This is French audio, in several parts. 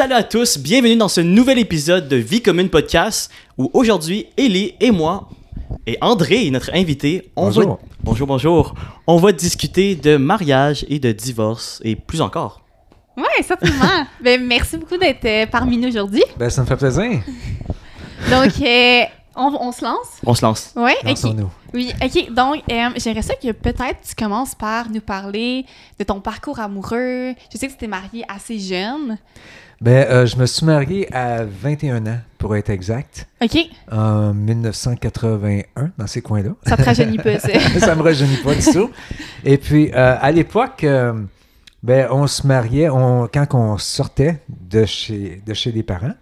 Salut à tous, bienvenue dans ce nouvel épisode de Vie commune podcast où aujourd'hui, Ellie et moi et André, notre invité, on Bonjour. va bonjour bonjour, on va discuter de mariage et de divorce et plus encore. Oui, certainement. ben, merci beaucoup d'être euh, parmi nous aujourd'hui. Ben, ça me fait plaisir. Donc, euh, on, on se lance? On se lance. Oui, ok. Lançons-nous. Oui, ok. Donc, euh, j'aimerais ça que peut-être tu commences par nous parler de ton parcours amoureux. Je sais que tu t'es marié assez jeune. Ben, euh, je me suis marié à 21 ans, pour être exact, Ok, en 1981, dans ces coins-là. ça te rajeunit pas, ça. ça me rajeunit pas du tout. Et puis, euh, à l'époque, euh, ben, on se mariait on, quand on sortait de chez, de chez les parents.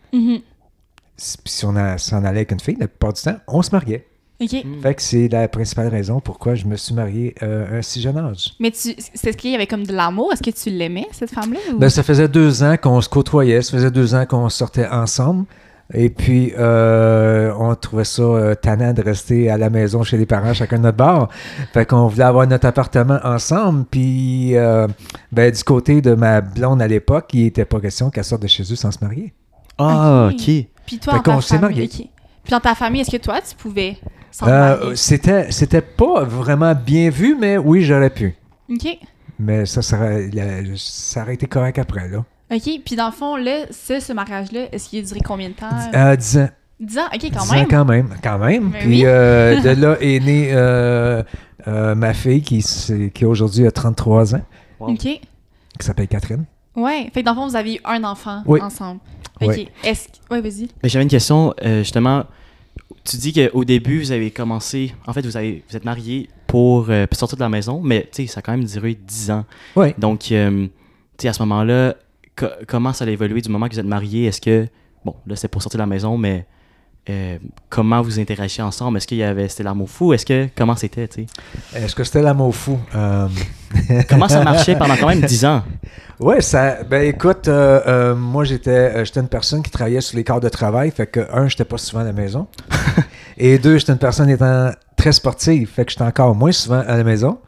Puis si on s'en allait avec une fille, la plupart du temps, on se mariait. Ok. Fait que c'est la principale raison pourquoi je me suis marié euh, à un si jeune âge. Mais tu, c'est ce qu'il y avait comme de l'amour? Est-ce que tu l'aimais, cette femme-là? ou- Ben, ça faisait deux ans qu'on se côtoyait, ça faisait deux ans qu'on sortait ensemble. Et puis, euh, on trouvait ça euh, tannant de rester à la maison chez les parents, chacun de notre bar. Fait qu'on voulait avoir notre appartement ensemble. Puis, euh, ben, du côté de ma blonde à l'époque, il n'était pas question qu'elle sorte de chez eux sans se marier. Ah, Ok. Puis toi, Fait en qu'on s'est famille, mariés. ok. Puis dans ta famille, est-ce que toi, tu pouvais Euh, c'était, c'était pas vraiment bien vu, mais oui, j'aurais pu. Ok. Mais ça, la- ça aurait été correct après, là. OK. Puis dans le fond, là, ce, ce mariage-là, est-ce qu'il a duré combien de temps? Euh, 10 ans. 10 ans? OK, quand 10 ans même. quand même, quand même. Mais Puis oui. euh, de là est née euh, euh, ma fille qui, qui aujourd'hui a 33 ans, Wow. OK. qui s'appelle Catherine. Ouais. Fait que dans le fond, vous avez eu un enfant Oui. ensemble. OK. Oui. Est-ce. Ouais, vas-y. Mais j'avais une question, euh, justement, tu dis qu'au début, vous avez commencé, en fait, vous, avez, vous êtes marié pour euh, sortir de la maison, mais tu sais, ça a quand même duré 10 ans. Oui. Donc, euh, à ce moment-là, co- comment ça a évolué du moment que vous êtes mariés? Est-ce que, bon, là, c'est pour sortir de la maison, mais euh, comment vous interagiez ensemble? Est-ce qu'il y avait, c'était l'amour fou? Est-ce que, comment c'était, tu sais? Est-ce que c'était l'amour fou? Euh, Comment ça marchait pendant quand même 10 ans? ouais, ça. Ben écoute, euh, euh, moi j'étais, euh, j'étais une personne qui travaillait sur les quarts de travail, fait que un, j'étais pas souvent à la maison, et deux, j'étais une personne étant très sportive, fait que j'étais encore moins souvent à la maison.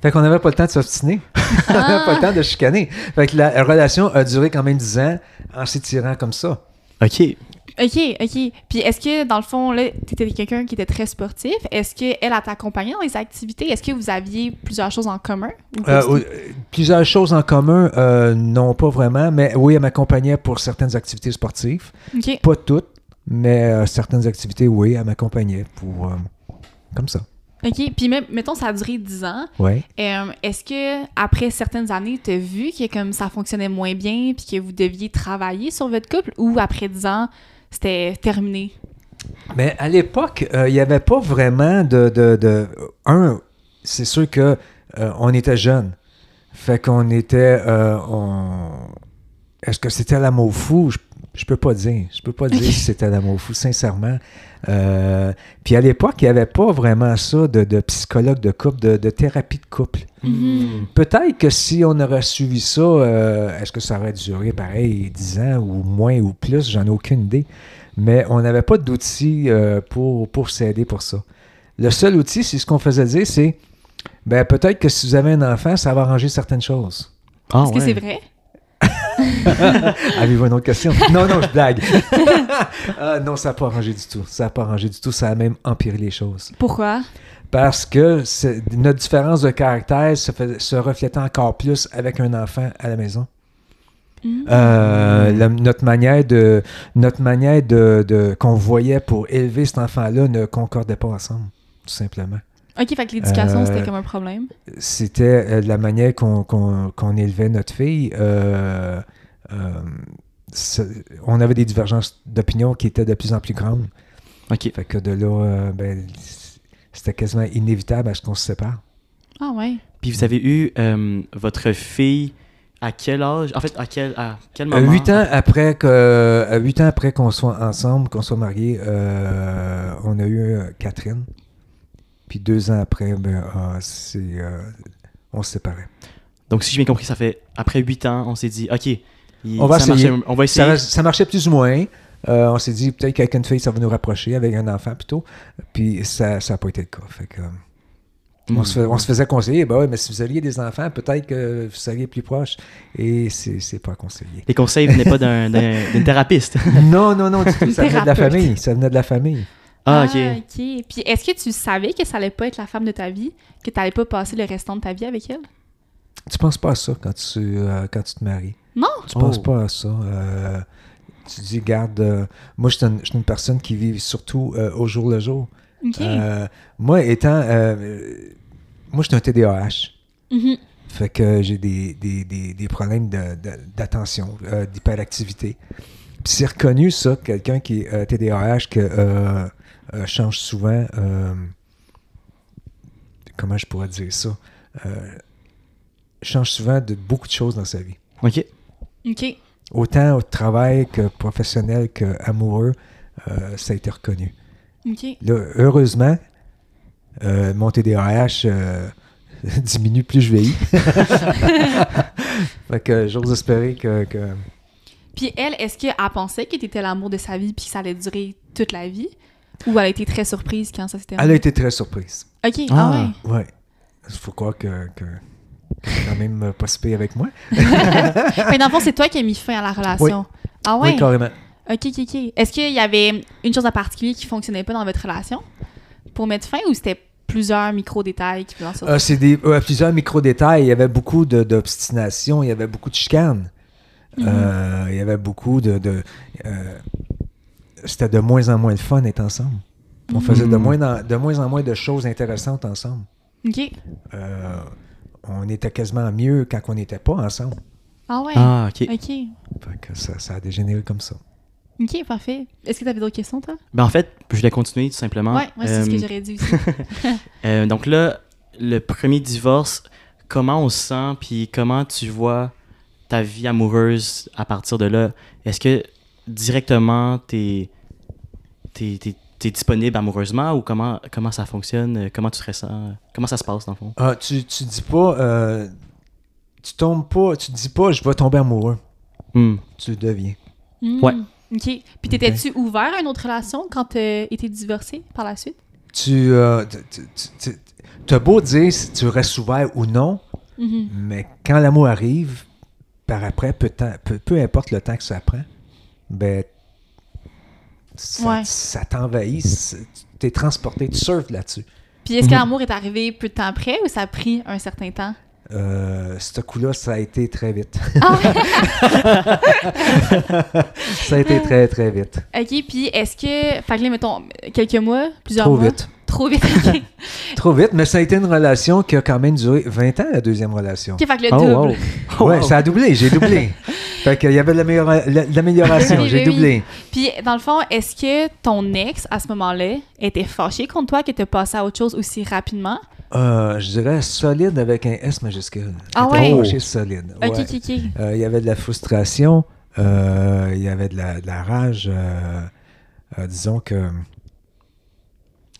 Fait qu'on n'avait pas le temps de s'obstiner, on n'avait pas le temps de chicaner. Fait que la relation a duré quand même 10 ans en s'étirant comme ça. OK. OK, OK. Puis est-ce que, dans le fond, là, t'étais quelqu'un qui était très sportif? Est-ce qu'elle, elle t'accompagnait dans les activités? Est-ce que vous aviez plusieurs choses en commun? Euh, plusieurs choses en commun, euh, non pas vraiment, mais oui, elle m'accompagnait pour certaines activités sportives. OK. Pas toutes, mais euh, certaines activités, oui, elle m'accompagnait pour... euh, comme ça. OK. Puis même, mettons, ça a duré 10 ans. Oui. Euh, Est-ce que après certaines années, tu as vu que comme ça fonctionnait moins bien puis que vous deviez travailler sur votre couple? Ou après 10 ans, c'était terminé? Mais à l'époque, euh, il n'y avait pas vraiment de... de, un, c'est sûr que euh, on était jeunes. Fait qu'on était... euh, on- Est-ce que c'était l'amour fou? Je peux pas dire. Je peux pas dire si c'était l'amour fou, sincèrement. Euh, puis à l'époque, il n'y avait pas vraiment ça de, de psychologue de couple, de, de thérapie de couple. Mhm. Peut-être que si on aurait suivi ça, euh, est-ce que ça aurait duré pareil 10 ans ou moins ou plus? J'en ai aucune idée. Mais on n'avait pas d'outils euh, pour, pour s'aider pour ça. Le seul outil, c'est ce qu'on faisait dire, c'est ben peut-être que si vous avez un enfant, ça va arranger certaines choses. Ah, Est-ce que c'est vrai? Avez-vous une autre question? Non, non, je blague. Ah, non, ça n'a pas arrangé du tout. Ça n'a pas arrangé du tout. Ça a même empiré les choses. Pourquoi? Parce que notre différence de caractère se, fait- se reflétait encore plus avec un enfant à la maison. Mhm. Euh, la- notre manière de notre manière de, de- qu'on voyait pour élever cet enfant-là ne concordait pas ensemble, tout simplement. OK, fait que l'éducation, Euh, c'était comme un problème. C'était euh, la manière qu'on, qu'on- qu'on élevait notre fille. euh, euh, on avait des divergences d'opinion qui étaient de plus en plus grandes. OK. Fait que de là, euh, ben, c'était quasiment inévitable à ce qu'on se sépare. Ah ouais. Puis vous avez eu euh, votre fille à quel âge? En fait, à quel, à quel moment? Huit ans après que, euh, huit ans après qu'on soit ensemble, qu'on soit mariés, euh, on a eu Catherine. Puis deux ans après, ben, ah, euh, on se séparait. Donc, si j'ai bien compris, ça fait après 8 ans, on s'est dit, OK, il- On va ça essayer. marchait- on va essayer. Ça, ça marchait plus ou moins. Euh, on s'est dit peut-être qu'avec une fille, ça va nous rapprocher, avec un enfant plutôt. Puis ça n'a pas été le cas. Fait que, euh, On, se, fait- on se faisait conseiller, ben ouais, mais si vous aviez des enfants, peut-être que vous seriez plus proche. Et c'est pas conseillé. Les conseils venaient pas d'un- thérapeute. non, non, non, du tout. Ça venait de la famille. Ça venait de la famille. Ah, ok. Puis est-ce que tu savais que ça allait pas être la femme de ta vie, que tu allais pas passer le restant de ta vie avec elle? Tu penses pas à ça quand tu, euh, quand tu te maries? Non? Tu penses Oh. pas à ça. Euh, tu dis, garde, euh, moi, je suis une, je suis une personne qui vit surtout euh, au jour le jour. OK. Euh, moi, étant. euh, moi, je suis un TDAH. Mhm. Fait que j'ai des, des, des, des problèmes de- de- d'attention, euh, d'hyperactivité. Puis c'est reconnu, ça, quelqu'un qui est euh, TDAH, que euh, change souvent. euh, comment je pourrais dire ça? Euh, change souvent de beaucoup de choses dans sa vie. Ok. OK. Autant au travail que professionnel que amoureux, euh, ça a été reconnu. OK. Là, heureusement, euh, mon TDAH euh, diminue plus je vieillis. fait que j'ose espérer que, que- Puis elle, est-ce qu'elle pensait que t'étais l'amour de sa vie puis que ça allait durer toute la vie? Ou elle a été très surprise quand ça s'est Elle a été très surprise. OK. Ah, Ah. ouais. Ouais. Il faut croire que, que, quand même euh, pas si avec moi. Fait dans le fond, c'est toi qui as mis fin à la relation. Ah ouais? Oui, carrément. OK, OK, OK. Est-ce qu'il y avait une chose en particulier qui fonctionnait pas dans votre relation pour mettre fin ou c'était plusieurs micro-détails qui faisaient en sorte Euh, c'est des, euh, plusieurs micro-détails. Il y avait beaucoup de, d'obstination, il y avait beaucoup de chicanes. Mhm. Euh, il y avait beaucoup de. de euh, c'était de moins en moins de fun d'être ensemble. On faisait de moins, en, de moins en moins de choses intéressantes ensemble. OK. Euh, on était quasiment mieux quand on n'était pas ensemble. Ah ouais. Ah, ok. OK. Fait que ça, ça a dégénéré comme ça. OK, parfait. Est-ce que tu avais d'autres questions, toi? Ben, en fait, je vais continuer tout simplement. Ouais, moi, c'est ce que Euh, j'aurais dit aussi. Euh, donc là, le premier divorce, comment on se sent, puis comment tu vois ta vie amoureuse à partir de là? Est-ce que directement, t'es es, disponible amoureusement ou comment, comment ça fonctionne? Comment tu te ressens? Comment ça se passe, dans le fond? Ah, tu, tu dis pas. euh, tu tombes pas. Tu dis pas, je vais tomber amoureux. Hmm. Tu le deviens. Hmm, Ouais. OK. Puis t'étais-tu ouvert à une autre relation quand t'as été divorcé par la suite? Tu. euh, tu- tu- tu as beau dire si tu restes ouvert ou non, Mhm. mais quand l'amour arrive, par après, peu, temps- peu, peu importe le temps que ça prend, ben. Ça, Ouais. ça t'envahit, tu es transporté, tu surfes là-dessus. Puis est-ce Mhm. que l'amour est arrivé peu de temps après ou ça a pris un certain temps? Euh, ce coup-là, ça a été très vite. Ah ouais? ça a été très, très vite. OK, puis est-ce que... Fait que là, mettons, quelques mois, plusieurs Trop mois? vite. Trop vite, OK. Trop vite, mais ça a été une relation qui a quand même duré 20 ans, la deuxième relation. OK, fait que le Oh, double. wow. Ouais, wow. ça a doublé, j'ai doublé. fait qu'il y avait de l'améliora- la- de l'amélioration, Oui, j'ai oui. doublé. Puis, dans le fond, est-ce que ton ex, à ce moment-là, était fâché contre toi que tu passé à autre chose aussi rapidement? Euh, je dirais solide avec un S majuscule. Ah ouais? fâché solide. OK, ouais. OK. Euh, il y avait de la frustration, euh, il y avait de la, de la rage. euh, euh, disons que.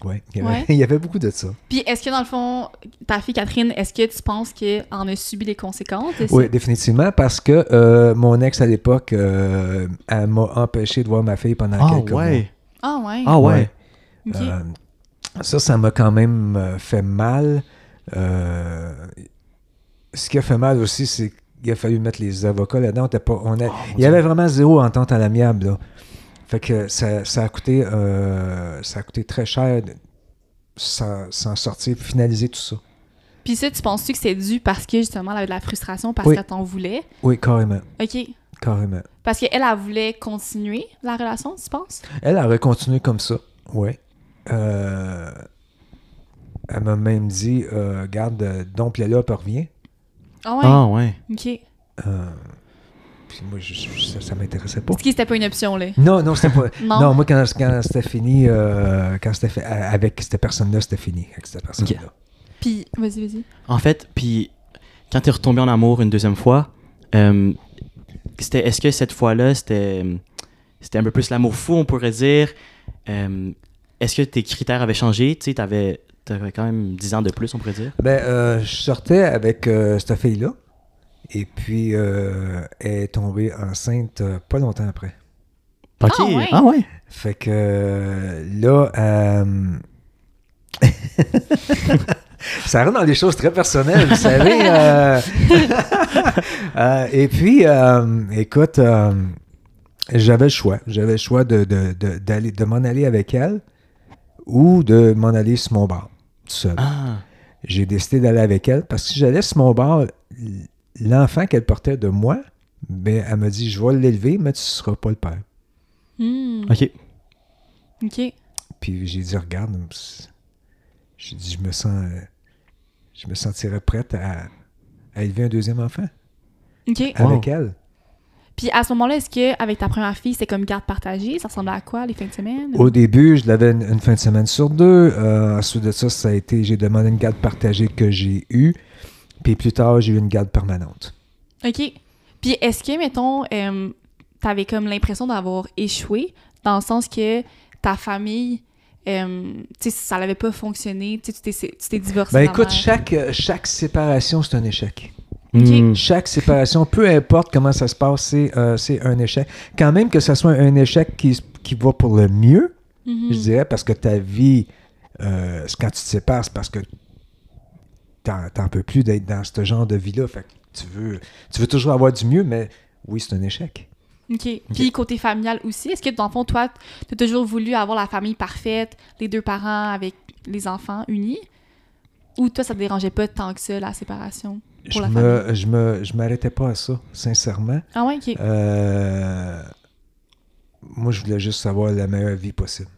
Ouais, il y, avait, Ouais. il y avait beaucoup de ça. Puis, est-ce que, dans le fond, ta fille Catherine, est-ce que tu penses qu'elle en a subi les conséquences? Oui, définitivement, parce que euh, mon ex à l'époque, euh, elle m'a empêché de voir ma fille pendant Ah, quelques ouais. Ah, ouais. Ah, ouais. OK. Euh, ça, ça m'a quand même fait mal. Euh, ce qui a fait mal aussi, c'est qu'il a fallu mettre les avocats là-dedans. On était pas, on a- il y avait vraiment zéro entente à l'amiable. là. Fait que ça, ça a coûté euh, ça a coûté très cher de s'en sortir, finaliser tout ça. Puis ça, tu penses-tu que c'est dû parce que, justement, elle avait de la frustration parce Oui. qu'elle t'en voulait? Oui, carrément. OK. Carrément. Parce qu'elle, elle voulait continuer la relation, tu penses? Elle aurait continué comme ça, oui. Euh, elle m'a même dit, euh, garde, euh, donc là, puis reviens. Ah, ouais? Ah, ouais. OK. Euh, puis moi, je- je- ça, ça m'intéressait pas. Est-ce que c'était pas une option, là? Non, non, c'était pas. Non. non. moi, quand, quand c'était fini, euh, quand c'était fait, avec cette personne-là, c'était fini. Avec cette personne-là. Puis, vas-y, vas-y. En fait, puis quand t'es retombé en amour une deuxième fois, euh, c'était, est-ce que cette fois-là, c'était, c'était un peu plus l'amour fou, on pourrait dire? Euh, est-ce que tes critères avaient changé? Tu sais, t'avais, t'avais quand même 10 ans de plus, on pourrait dire? Ben, euh, je sortais avec euh, cette fille-là. Et puis, euh, elle est tombée enceinte euh, pas longtemps après. Ok. Ah, ouais. Ah, ouais. Fait que euh, là, euh, ça rentre dans des choses très personnelles, vous savez. euh. Euh, et puis, euh, écoute, euh, j'avais le choix. J'avais le choix de, de, de, d'aller- de m'en aller avec elle ou de m'en aller sur mon bar, tout seul. Ah. J'ai décidé d'aller avec elle parce que si j'allais sur mon bar, l'enfant qu'elle portait de moi, ben, elle m'a dit Je vais l'élever, mais tu ne seras pas le père. Hmm. Ok. OK. Puis j'ai dit Regarde, j'ai dit Je me sens. Je me sentirais prête à, à élever un deuxième enfant OK. Wow. avec elle. Puis à ce moment-là, est-ce que avec ta première fille, c'est comme garde partagée? Ça ressemblait à quoi, les fins de semaine? Au début, je l'avais une, une fin de semaine sur deux. Euh, ensuite de ça, ça a été, j'ai demandé une garde partagée que j'ai eue. Puis plus tard, j'ai eu une garde permanente. OK. Puis est-ce que, mettons, euh, t'avais comme l'impression d'avoir échoué, dans le sens que ta famille, euh, tu sais, ça n'avait pas fonctionné, tu t'es- tu t'es divorcé. Ben écoute, chaque, euh, chaque séparation, c'est un échec. Hmm. Chaque séparation, peu importe comment ça se passe, c'est euh, c'est un échec. Quand même que ce soit un échec qui, qui va pour le mieux, Mhm. je dirais, parce que ta vie, euh, quand tu te sépares, c'est parce que t'en peux plus d'être dans ce genre de vie-là. Fait que tu veux, tu veux toujours avoir du mieux, mais oui, c'est un échec. OK. Puis côté familial aussi, est-ce que dans le fond, toi, tu as toujours voulu avoir la famille parfaite, les deux parents avec les enfants unis? Ou toi, ça te dérangeait pas tant que ça, la séparation pour Je la me, je me, je m'arrêtais pas à ça, sincèrement. Ah ouais, OK. Euh, moi, je voulais juste avoir la meilleure vie possible.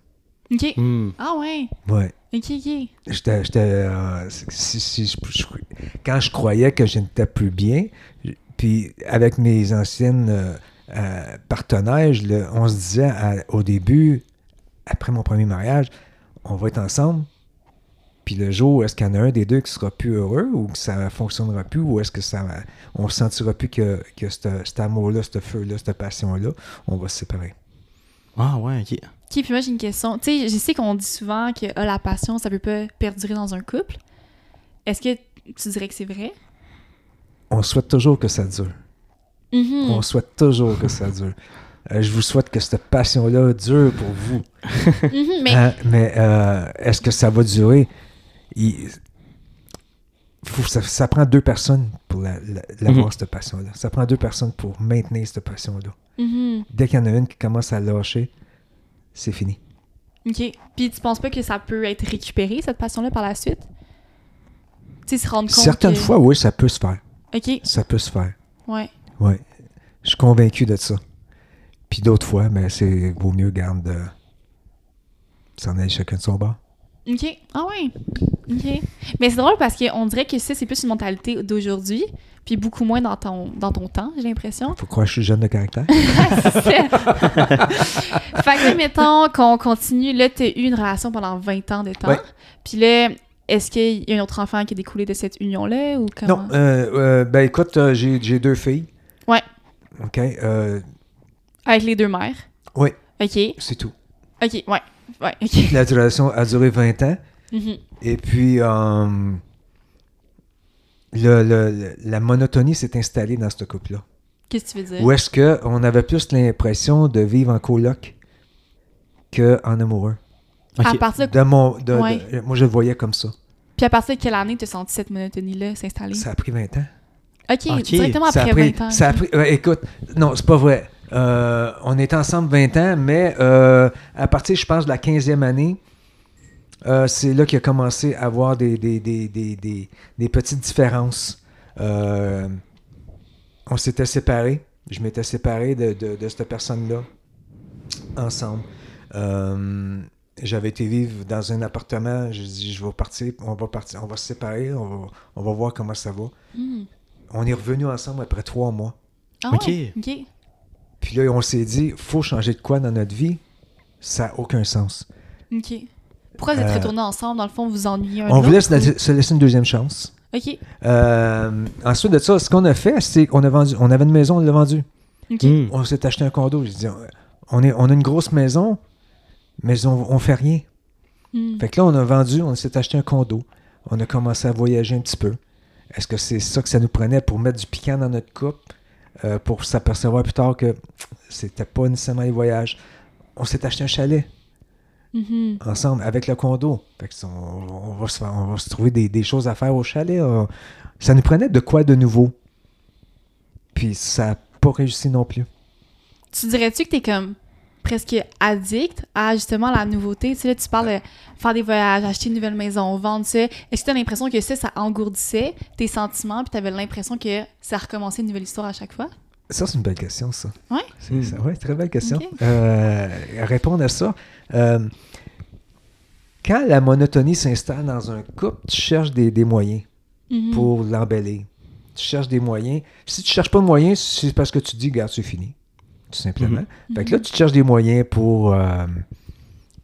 OK. Hmm. Ah ouais. Ouais. OK, OK. J'étais, j'étais, euh, si- si je- je- quand je croyais que je n'étais plus bien, puis avec mes anciennes euh, euh, partenaires, je le- on se disait à- au début, après mon premier mariage, on va être ensemble. Puis le jour, est-ce qu'il y en a un des deux qui sera plus heureux ou que ça fonctionnera plus ou est-ce que ça on sentira plus que, que ce- cet amour-là, ce feu-là, cette passion-là, on va se séparer. Ah ouais, ok. OK, puis moi, j'ai une question. Tu sais, je sais qu'on dit souvent que ah, la passion, ça peut pas perdurer dans un couple. Est-ce que tu dirais que c'est vrai? On souhaite toujours que ça dure. Mhm. On souhaite toujours que ça dure. Euh, je vous souhaite que cette passion-là dure pour vous. Mhm, mais Hein, mais euh, est-ce que ça va durer? Il- faut- ça, ça prend deux personnes pour la- la- l'avoir, Mhm. cette passion-là. Ça prend deux personnes pour maintenir cette passion-là. Dès qu'il y en a une qui commence à lâcher, c'est fini. OK. Puis tu penses pas que ça peut être récupéré, cette passion-là, par la suite? Tu sais, se rendre compte Certaines que- fois, oui, ça peut se faire. OK, Ça peut se faire. ouais. Oui. Je suis convaincu de ça. Puis d'autres fois, mais c'est vaut mieux garde de s'en aller chacun de son bord. OK. Ah ouais. OK. Mais c'est drôle parce qu'on dirait que ça, c'est plus une mentalité d'aujourd'hui, puis beaucoup moins dans ton, dans ton temps, j'ai l'impression. Faut croire que je suis jeune de caractère. fait que mettons qu'on continue. Là, tu as eu une relation pendant 20 ans de temps. Ouais. Puis là, est-ce qu'il y a un autre enfant qui a découlé de cette union-là ou comment? Non, euh, euh, ben écoute, euh, j'ai j'ai deux filles. Ouais. OK, euh, Avec les deux mères? Oui. OK. c'est tout. OK, ouais. Ouais, OK. La relation a duré 20 ans. Mhm. Et puis, euh, le- le- le- la monotonie s'est installée dans ce couple-là. Qu'est-ce que tu veux dire? Où est-ce qu'on avait plus l'impression de vivre en coloc qu'en amoureux? À partir de... De mon, de- Ouais. de- moi, je le voyais comme ça. Puis à partir de quelle année tu as senti cette monotonie-là s'installer? Ça a pris 20 ans. OK, Ok. directement ça a après pris, 20 ans. ça a pris- écoute, non, c'est pas vrai. Euh, on est ensemble 20 ans, mais euh, à partir, je pense, de la 15e année, euh, c'est là qu'il a commencé à avoir des, des, des, des, des- des petites différences. Euh, on s'était séparés. Je m'étais séparé de, de, de cette personne-là ensemble. Euh, j'avais été vivre dans un appartement. J'ai dit, je vais partir, on va partir, on va se séparer, on va, on va voir comment ça va. Hmm. On est revenus ensemble après trois mois. Ah Ok. ouais? Puis là, on s'est dit, faut changer de quoi dans notre vie? Ça n'a aucun sens. OK. Pourquoi vous êtes Euh, retournés ensemble? Dans le fond, vous vous ennuyez un on voulait se, se laisser une deuxième chance. OK. Euh, ensuite de ça, ce qu'on a fait, c'est qu'on a vendu, on avait une maison, on l'a vendue. OK. Hmm. On s'est acheté un condo. J'ai dit, on, est, on a une grosse maison, mais on, on fait rien. Hmm. Fait que là, on a vendu, on s'est acheté un condo. On a commencé à voyager un petit peu. Est-ce que c'est ça que ça nous prenait pour mettre du piquant dans notre couple, euh, pour s'apercevoir plus tard que c'était pas nécessairement les voyages? On s'est acheté un chalet. Mhm. ensemble avec le condo. Fait que on, on va se, faire- on va se trouver des, des choses à faire au chalet. on- ça nous prenait de quoi de nouveau? Puis ça n'a pas réussi non plus. Tu dirais-tu que t'es comme presque addict à justement la nouveauté? Tu sais, là, tu parles de faire des voyages, acheter une nouvelle maison, vendre ça. Est-ce que t'as l'impression que ça, ça engourdissait tes sentiments puis t'avais l'impression que ça recommençait une nouvelle histoire à chaque fois? Ça, c'est une belle question, ça. Ouais? C'est ça, ouais, très belle question. Euh, répondre à ça. euh, quand la monotonie s'installe dans un couple, tu cherches des, des moyens Mhm. pour l'embellir. Tu cherches des moyens. Si tu cherches pas de moyens, c'est parce que tu dis, regarde, c'est fini. Tout simplement. Mhm. Fait que là, tu cherches des moyens pour, euh,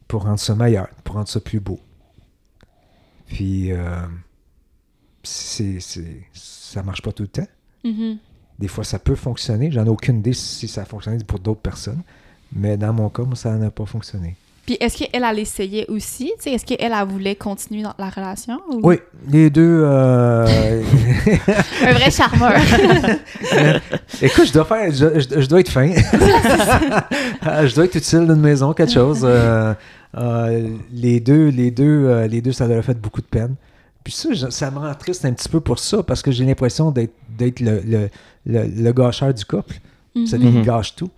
pour rendre ça meilleur, pour rendre ça plus beau. Puis, euh, c'est, ça marche pas tout le temps. Mhm. Des fois, ça peut fonctionner. J'en ai aucune idée si ça a fonctionné pour d'autres personnes. Mais dans mon cas, moi, ça n'a pas fonctionné. Puis est-ce qu'elle, elle essayait aussi? Est-ce qu'elle, elle voulait continuer dans la relation? ou- Oui, les deux. euh, Un vrai charmeur. Écoute, je dois faire. Je, je- je dois être fin. je dois être utile d'une maison, quelque chose. Euh, euh, les deux, les deux, les deux, ça leur a fait beaucoup de peine. Puis ça, je- ça me rend triste un petit peu pour ça, parce que j'ai l'impression d'être, le, le, le, le gâcheur du couple. Ça Mhm. Gâche tout.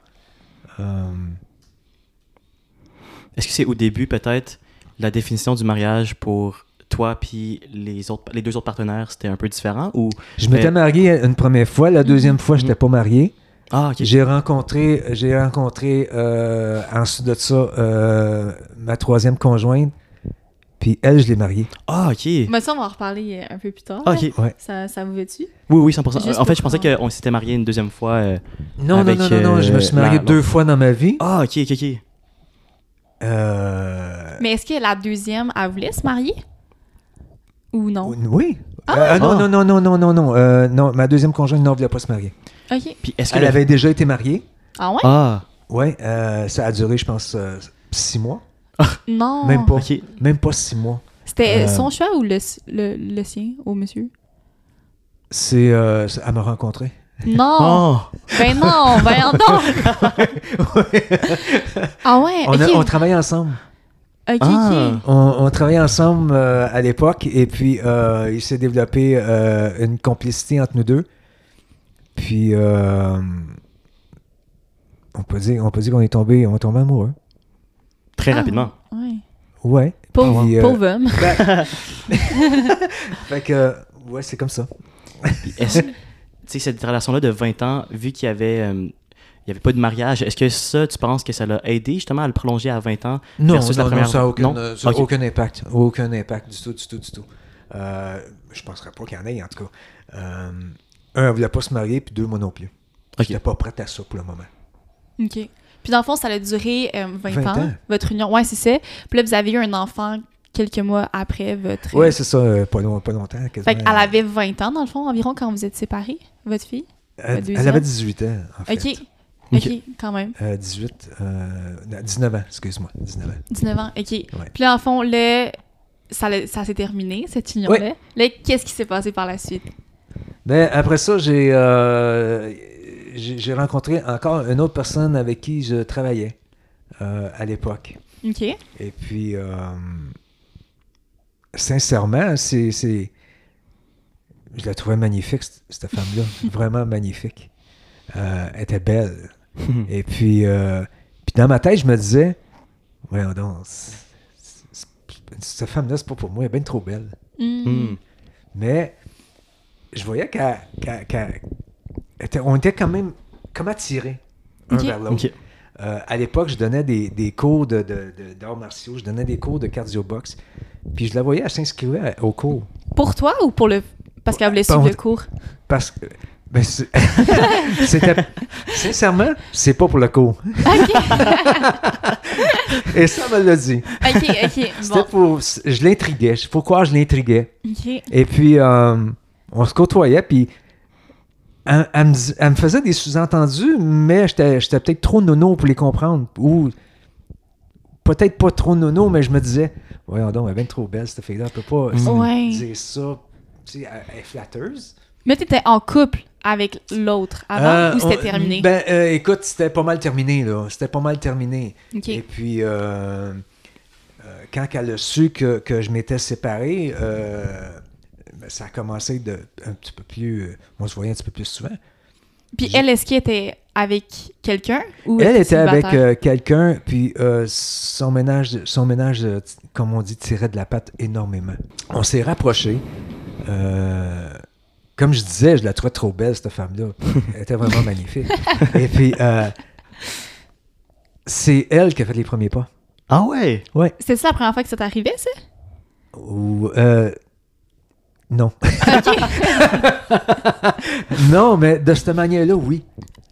Est-ce que c'est au début, peut-être, la définition du mariage pour toi puis les, autres, les deux autres partenaires, c'était un peu différent? Ou... je m'étais Mais- marié une première fois, la deuxième fois, je n'étais pas marié. Ah, ok. J'ai rencontré, j'ai rencontré euh, ensuite de ça euh, ma troisième conjointe, puis elle, je l'ai mariée. Ah, ok. Mais ça, on va en reparler euh, un peu plus tard. Ah, ok. Ouais. Ça, ça vous va-tu? Oui, oui, 100%. Juste en fait, je pensais qu'on s'était marié une deuxième fois. euh, Non, Avec, non, non, non, non, je me suis marié la- deux fois dans ma vie. Ah, ok, ok, ok. Euh, Mais est-ce que la deuxième, elle voulait se marier? Ou non? Oui. Ah. Euh, non, Ah. non, non, non, non, non, non, euh, non, ma deuxième conjointe ne voulait pas se marier. OK. Puis est-ce que. Elle le- avait déjà été mariée? Ah ouais? Ah, Ouais, euh, ça a duré, je pense, euh, six mois. Non. Même pas. ok. Même pas six mois. C'était Euh, son choix ou le, le, le sien, au monsieur? C'est, euh, c'est- elle m'a rencontré. Non! Oh, Ben non! Ben non! Ah ouais? On, a- ok. on travaillait ensemble. Ok, Ah. ok. On, on travaillait ensemble euh, à l'époque et puis euh, il s'est développé euh, une complicité entre nous deux. Puis euh, on peut dire on peut dire qu'on est tombé on est tombé amoureux. très Ah, rapidement. Ouais. Ouais. Pauvre, Puis, euh, pauvre homme. ben- fait que ouais, c'est comme ça. Est-ce- cette relation-là de 20 ans, vu qu'il y avait. euh, il n'y avait pas de mariage. Est-ce que ça, tu penses que ça l'a aidé justement à le prolonger à 20 ans? Non, Versus la non, non, première- ça n'a aucun, euh, aucun impact. Aucun impact du tout, du tout, du tout. Euh, je penserais pas qu'il y en ait, en tout cas. Euh, un, elle voulait pas se marier, puis deux, moi non plus. Ok. J'étais pas prête à ça pour le moment. OK. Puis dans le fond, ça a duré euh, 20, 20 ans, ans. votre union. Ouais, c'est ça. Puis là, vous avez eu un enfant quelques mois après votre... Ouais, c'est ça, euh, pas, long- pas longtemps. Fait qu'elle avait 20 ans, dans le fond, environ, quand vous êtes séparés, votre fille? Elle, elle avait 18 ans, en fait. OK. Ok. Quand même. Euh, 18, euh, non, 19 ans, excuse-moi, 19 ans. 19 ans, OK. Ouais. Puis là, le fond, là, ça, ça s'est terminé, cette union-là. Ouais. Là, qu'est-ce qui s'est passé par la suite? Ben, après ça, j'ai euh, j'ai rencontré encore une autre personne avec qui je travaillais euh, à l'époque. OK. Et puis, euh, sincèrement, c'est, c'est- Je la trouvais magnifique, cette femme-là. Vraiment magnifique. Euh, elle était belle. Et puis, euh, puis, dans ma tête, je me disais, voyons donc, c'est- c'est- cette femme-là, c'est pas pour moi, elle est bien trop belle. Hmm. Hmm. Mais je voyais qu'elle, qu'elle- qu'elle était- on était quand même comme attirés un vers l'autre. Euh, à l'époque, je donnais des, des cours de, de- de- d'arts martiaux, je donnais des cours de cardio-box. Puis je la voyais, elle s'inscrivait au cours. Pour toi ou pour le... Parce qu'elle voulait suivre le cours? Parce que. ben, c'était. Sincèrement, c'est pas pour le cours. OK. Et ça me l'a dit. OK, OK. C'était Bon. pour. Je l'intriguais. Il faut croire que je l'intriguais. Et puis, euh, on se côtoyait, puis elle, elle me, dis- elle me faisait des sous-entendus, mais j'étais peut-être trop nono pour les comprendre. Ou peut-être pas trop nono, mais je me disais, voyons donc, elle est bien trop belle, cette fille-là. Elle peut pas Mm. Ouais. dire ça. Tu sais, elle, est flatteuse. Mais t'étais en couple avec l'autre avant Euh, ou c'était terminé? Ben, euh, écoute, c'était pas mal terminé, là. C'était pas mal terminé. Et puis, euh, euh, quand elle a su que, que je m'étais séparé, ça a commencé de un petit peu plus. euh, on se voyait un petit peu plus souvent. Puis elle, est-ce qu'elle était avec quelqu'un ou Elle était avec euh, quelqu'un, puis euh, son ménage, son ménage euh, t- comme on dit, tirait de la patte énormément. On s'est rapprochés. Euh, comme je disais, je la trouvais trop belle, cette femme-là. Elle était vraiment magnifique. Et puis, euh, c'est elle qui a fait les premiers pas. Ah ouais? C'était ça la première fois que ça t'arrivait, ça? Ou, euh, non. non, mais de cette manière-là, oui.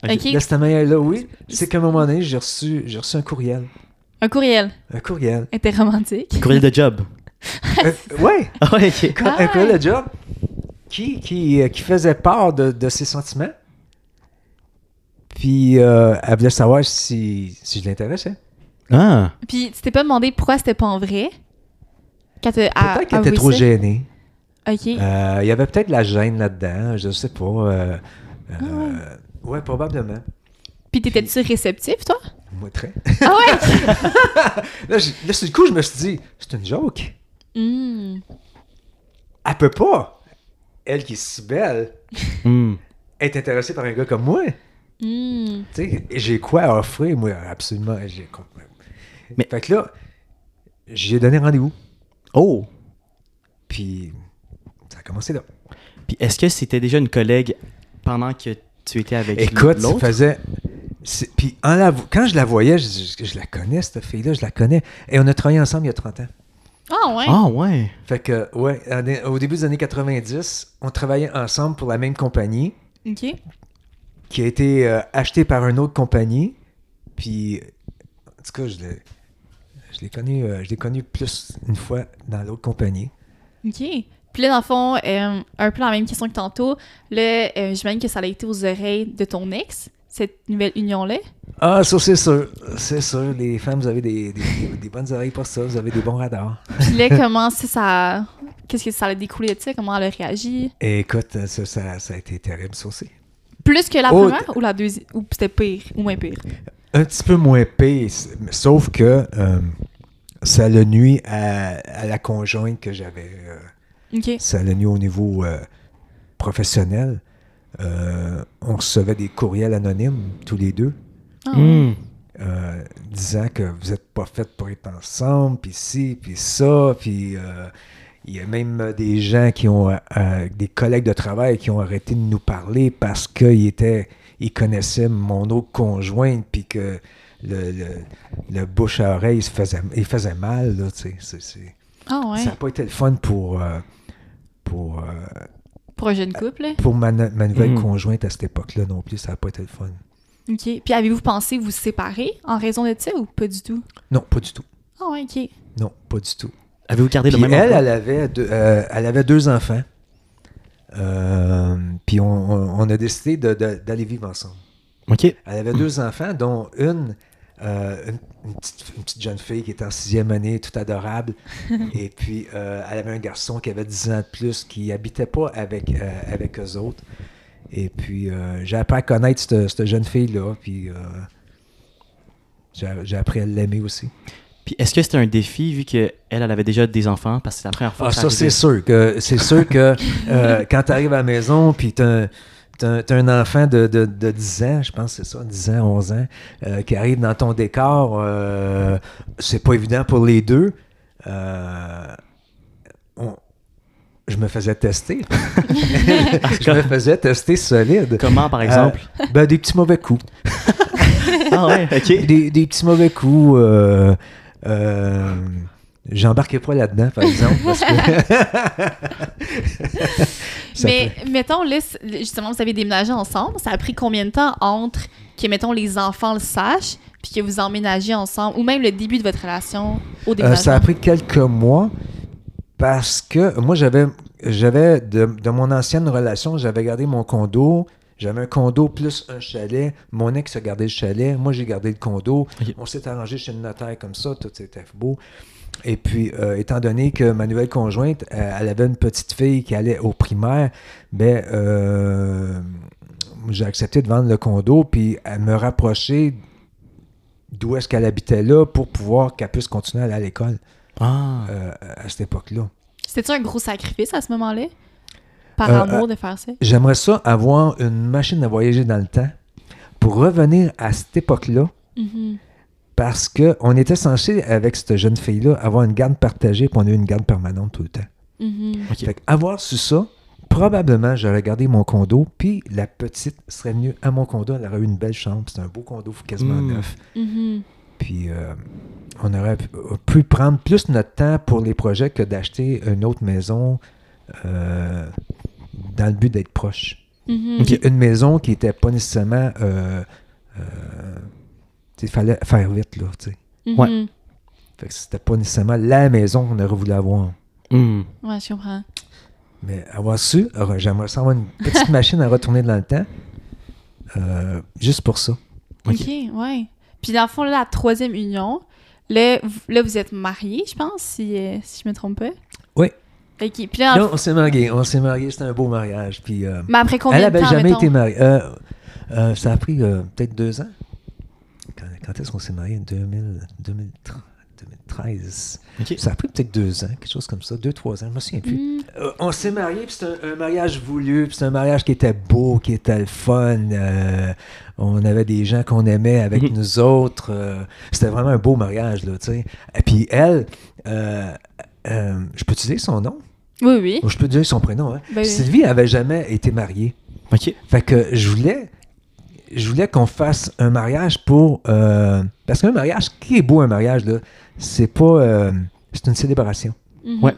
De cette manière-là, oui. C'est qu'à un moment donné, j'ai reçu, j'ai reçu un courriel. Un courriel. Un courriel. Elle était romantique. Courriel de job. Euh, ouais, Ah un Ah. courriel de job qui, qui, euh, qui faisait part de, de ses sentiments. Puis euh, elle voulait savoir si, si je l'intéressais. Ah. Puis tu t'es pas demandé pourquoi c'était pas en vrai? Peut-être qu'elle était trop gênée. Ok. Euh, Il y avait peut-être la gêne là-dedans, je sais pas. euh, Ah euh, ouais, probablement. Puis t'étais-tu réceptif, toi? Moi, très. Ah ouais? Là, j'ai- là, sur le coup, je me suis dit, c'est une joke. Hmm. Elle peut pas, elle qui est si belle, Hmm. être intéressée par un gars comme moi. Hmm. Tu sais, j'ai quoi à offrir, moi, absolument. J'ai... Mais- Fait que là, j'ai donné rendez-vous. Oh. Puis, ça a commencé là. Puis est-ce que c'était déjà une collègue pendant que tu étais avec Écoute, ça l'autre? faisait. c'est- Puis, en la vo- quand je la voyais, je, je- je la connais, cette fille-là, je la connais. Et on a travaillé ensemble il y a 30 ans. Ah ouais? Ah ouais. Fait que, ouais, au début des années 90, on travaillait ensemble pour la même compagnie. Ok. qui a été euh, acheté par une autre compagnie. Puis, en tout cas, je l'ai, je l'ai connu, euh, je l'ai connu plus une fois dans l'autre compagnie. Ok. Puis là, dans le fond, euh, un peu la même question que tantôt. Là, euh, j'imagine que ça a été aux oreilles de ton ex, cette nouvelle union-là? Ah, ça, c'est sûr. C'est sûr. Les femmes, vous avez des, des- des bonnes oreilles pour ça. Vous avez des bons radars. Puis là, comment ça, ça... Qu'est-ce que ça a découlé de ça? Comment elle a réagi? Et écoute, ça, ça, ça a été terrible, ça aussi. Plus que la Oh, première ou la deuxième? Ou c'était pire ou moins pire? Un petit peu moins pire, sauf que euh, ça le nuit à, à la conjointe que j'avais. euh, Ça l'a nuit au niveau euh, professionnel. Euh, on recevait des courriels anonymes, tous les deux, Ah. Hmm. euh, disant que vous n'êtes pas fait pour être ensemble, puis ci, puis ça, puis euh, il y a même des gens qui ont, euh, des collègues de travail qui ont arrêté de nous parler parce qu'ils étaient, ils connaissaient mon autre conjointe, puis que le, le, le bouche à oreille, il se faisait, il faisait mal, là, tu sais, c'est- c'est- Ah ouais. Ça n'a pas été le fun pour... euh, pour euh, Pour un jeune couple, là? pour ma, ma nouvelle Mhm. conjointe à cette époque-là non plus, ça n'a pas été le fun. Ok. Puis avez-vous pensé vous séparer en raison de ça ou pas du tout? Non, pas du tout. Ah ouais, ok. Non, pas du tout. Avez-vous gardé Puis le même elle, avait, deux, euh, elle avait deux enfants. Euh, puis on, on- on a décidé de- de- d'aller vivre ensemble. OK. Elle avait deux enfants, dont une, euh, une, une petite, une petite jeune fille qui était en sixième année, toute adorable. Et puis, euh, elle avait un garçon qui avait 10 ans de plus, qui habitait pas avec, euh, avec eux autres. Et puis, euh, j'ai appris à connaître cette, cette jeune fille-là. Puis, euh, j'ai appris à l'aimer aussi. Puis est-ce que c'était un défi vu qu'elle, elle avait déjà des enfants? Parce que c'est la première fois Ah, que ça, c'est sûr que c'est sûr que euh, quand tu arrives à la maison, puis tu as, un enfant de, de, de 10 ans, je pense que c'est ça, 10 ans, 11 ans, euh, qui arrive dans ton décor, euh, c'est pas évident pour les deux. Euh, on- je me faisais tester. je me faisais tester solide. Comment, par exemple? Ben, des petits mauvais coups. ah ouais, OK. Des, des petits mauvais coups. Euh, euh, J'embarquais pas là-dedans, par exemple, parce que. Mais mettons, là, justement, vous avez déménagé ensemble. Ça a pris combien de temps entre que, mettons, les enfants le sachent, puis que vous emménagez ensemble, ou même le début de votre relation au Euh, déménagement? ça a pris quelques mois parce que moi, j'avais, j'avais de, de mon ancienne relation, j'avais gardé mon condo. J'avais un condo plus un chalet. Mon ex a gardé le chalet. Moi, j'ai gardé le condo. On s'est arrangé chez le notaire comme ça. Tout était beau. Et puis, euh, étant donné que ma nouvelle conjointe, euh, elle avait une petite fille qui allait au primaire, ben, euh, j'ai accepté de vendre le condo, puis à me rapprocher d'où est-ce qu'elle habitait là pour pouvoir qu'elle puisse continuer à aller à l'école. Ah. euh, à cette époque-là. C'était-tu un gros sacrifice à ce moment-là? Par Euh, amour de faire ça? J'aimerais ça avoir une machine à voyager dans le temps pour revenir à cette époque-là Mhm. Parce qu'on était censé, avec cette jeune fille-là, avoir une garde partagée puis on a eu une garde permanente tout le temps. Mhm. Fait avoir su ça, probablement j'aurais gardé mon condo puis la petite serait venue à mon condo, elle aurait eu une belle chambre, c'est un beau condo quasiment Mm. neuf. Mhm. Puis euh, on aurait pu, prendre plus notre temps pour les projets que d'acheter une autre maison euh, dans le but d'être proche. Mhm. Ok. Une maison qui n'était pas nécessairement. Euh, il fallait faire vite, là. tu sais. Mhm. Ouais. Fait que c'était pas nécessairement la maison qu'on aurait voulu avoir. Hmm. Ouais, je comprends. Mais avoir su, alors, j'aimerais ça avoir une petite machine à retourner dans le temps. euh, juste pour ça. Ok. OK, ouais. Puis dans le fond, là, la troisième union, là, vous, là, vous êtes mariés, je pense, si, euh, si je me trompe pas. Oui. Puis là, Là, on s'est mariés. On s'est mariés, c'était un beau mariage. Puis, euh, Mais après combien elle de n'avait temps, jamais mettons? été mariée. Euh, euh, ça a pris euh, peut-être deux ans. Quand, est-ce qu'on s'est mariés? 2000, 2013. 2013. Ok. Ça a pris peut-être deux ans, quelque chose comme ça. Deux, trois ans, je me souviens plus. Hmm. Euh, on s'est mariés, puis c'était un, un mariage voulu, puis c'était un mariage qui était beau, qui était le fun. euh, on avait des gens qu'on aimait avec Mhm. nous autres. euh, c'était vraiment un beau mariage, là, tu sais. Et puis elle, euh, euh, je peux utiliser son nom? Oui, oui. Ou je peux dire son prénom, hein? Ben. Sylvie avait jamais été mariée. Ok. Fait que je voulais, je voulais qu'on fasse un mariage pour. euh, parce qu'un mariage, qui est beau un mariage, là, c'est pas. euh, c'est une célébration. Mhm. Ouais.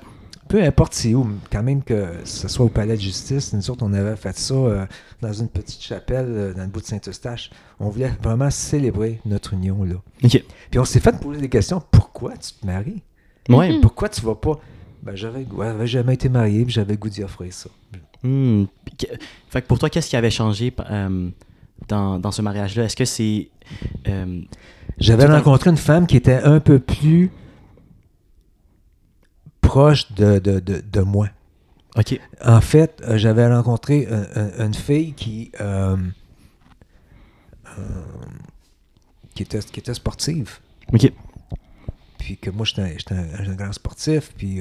Peu importe c'est où, quand même que ce soit au palais de justice, nous autres, on avait fait ça euh, dans une petite chapelle euh, dans le bout de Saint-Eustache. On voulait vraiment célébrer notre union, là. Ok. Puis on s'est fait poser des questions. Pourquoi tu te maries? Ouais. Mhm. Pourquoi tu vas pas... Ben, j'avais, ouais, j'avais jamais été marié, puis j'avais le goût d'y offrir ça. Hmm. Fait que pour toi, qu'est-ce qui avait changé euh, dans, dans ce mariage-là? Est-ce que c'est. euh, J'avais rencontré une femme qui était un peu plus proche de, de, de, de moi. Ok. En fait, euh, j'avais rencontré un- un- une fille qui, euh, euh, qui, était, qui était sportive. Ok. Puis que moi, j'étais un, un- un grand sportif, puis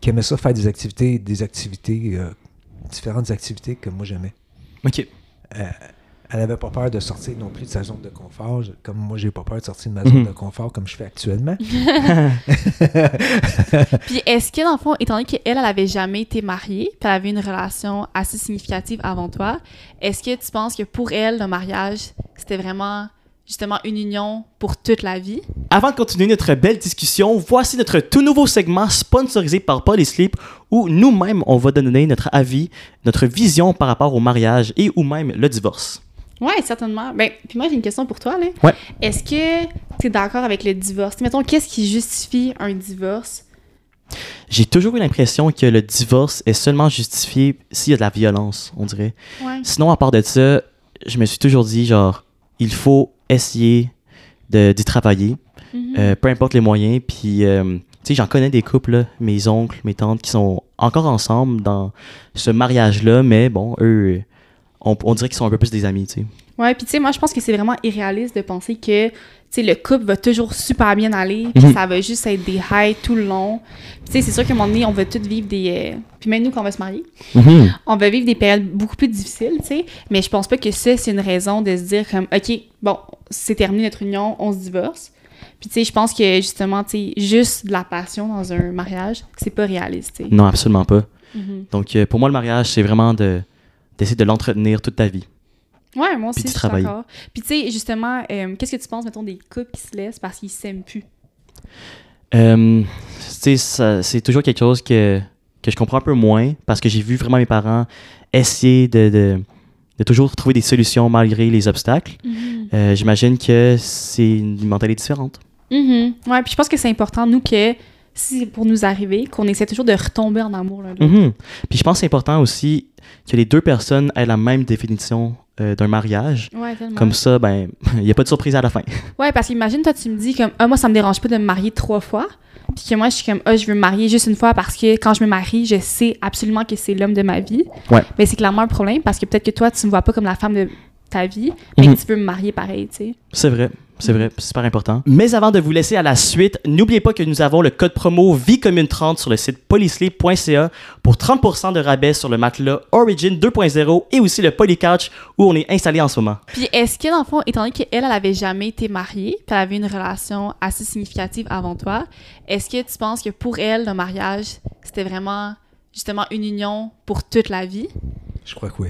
qui aimait ça faire des activités, des activités, différentes activités que moi j'aimais. Ok. Euh, elle n'avait pas peur de sortir non plus de sa zone de confort, je- comme moi j'ai pas peur de sortir de ma zone Mhm. de confort comme je fais actuellement. Puis est-ce que, dans le fond, étant donné qu'elle, elle avait jamais été mariée, puis elle avait une relation assez significative avant toi, est-ce que tu penses que pour elle, le mariage, c'était vraiment, justement, une union pour toute la vie? Avant de continuer notre belle discussion, voici notre tout nouveau segment sponsorisé par Polysleep où nous-mêmes, on va donner notre avis, notre vision par rapport au mariage et ou même le divorce. Ouais, certainement. Ben, puis moi, j'ai une question pour toi, là. Ouais. Est-ce que tu es d'accord avec le divorce? Mettons, qu'est-ce qui justifie un divorce? J'ai toujours eu l'impression que le divorce est seulement justifié s'il y a de la violence, on dirait. Ouais. Sinon, à part de ça, je me suis toujours dit, genre, il faut essayer d'y travailler, Mhm. euh, peu importe les moyens. Puis, euh, tu sais, j'en connais des couples, là, mes oncles, mes tantes, qui sont encore ensemble dans ce mariage-là, mais bon, eux, on, on dirait qu'ils sont un peu plus des amis, tu sais. Ouais, puis tu sais, moi, je pense que c'est vraiment irréaliste de penser que, sais, le couple va toujours super bien aller, puis Mhm. ça va juste être des highs tout le long. Tu sais, c'est sûr qu'à un moment donné, on va tous vivre des... euh, Puis même nous, quand on va se marier, on va vivre des périodes beaucoup plus difficiles, tu sais, mais je pense pas que ça, c'est une raison de se dire comme, OK, bon, c'est terminé notre union, on se divorce. Puis tu sais, je pense que, justement, tu sais, juste de la passion dans un mariage, c'est pas réaliste. Non, absolument pas. Mhm. Donc, euh, pour moi, le mariage, c'est vraiment de d'essayer de l'entretenir toute ta vie. Ouais, moi aussi, je suis d'accord. Puis tu sais, justement, euh, qu'est-ce que tu penses, mettons, des couples qui se laissent parce qu'ils s'aiment plus? Euh, tu sais, ça- c'est toujours quelque chose que, que je comprends un peu moins parce que j'ai vu vraiment mes parents essayer de, de, de toujours trouver des solutions malgré les obstacles. Euh, J'imagine que c'est une mentalité différente. Mhm. Ouais, puis je pense que c'est important, nous, que si c'est pour nous arriver, qu'on essaie toujours de retomber en amour l'autre. Mhm. Puis je pense que c'est important aussi que les deux personnes aient la même définition euh, d'un mariage. Ouais. Comme ça, ben, il n'y a pas de surprise à la fin. Ouais, parce qu'imagine, toi, tu me dis comme, ah, moi, ça me dérange pas de me marier trois fois. Puis que moi, je suis comme, ah, je veux me marier juste une fois parce que quand je me marie, je sais absolument que c'est l'homme de ma vie. Ouais. Mais c'est clairement un problème parce que peut-être que toi, tu me vois pas comme la femme de ta vie, mais Mhm. que tu veux me marier pareil, tu sais. C'est vrai. C'est vrai, c'est super important. Mais avant de vous laisser à la suite, n'oubliez pas que nous avons le code promo Vie Commune 30 sur le site polyslip.ca pour 30% de rabais sur le matelas Origin 2.0 et aussi le Polycouch où on est installé en ce moment. Puis est-ce que, dans le fond, étant donné qu'elle, elle avait jamais été mariée, puis elle avait une relation assez significative avant toi, est-ce que tu penses que pour elle, le mariage, c'était vraiment, justement, une union pour toute la vie? Je crois que oui.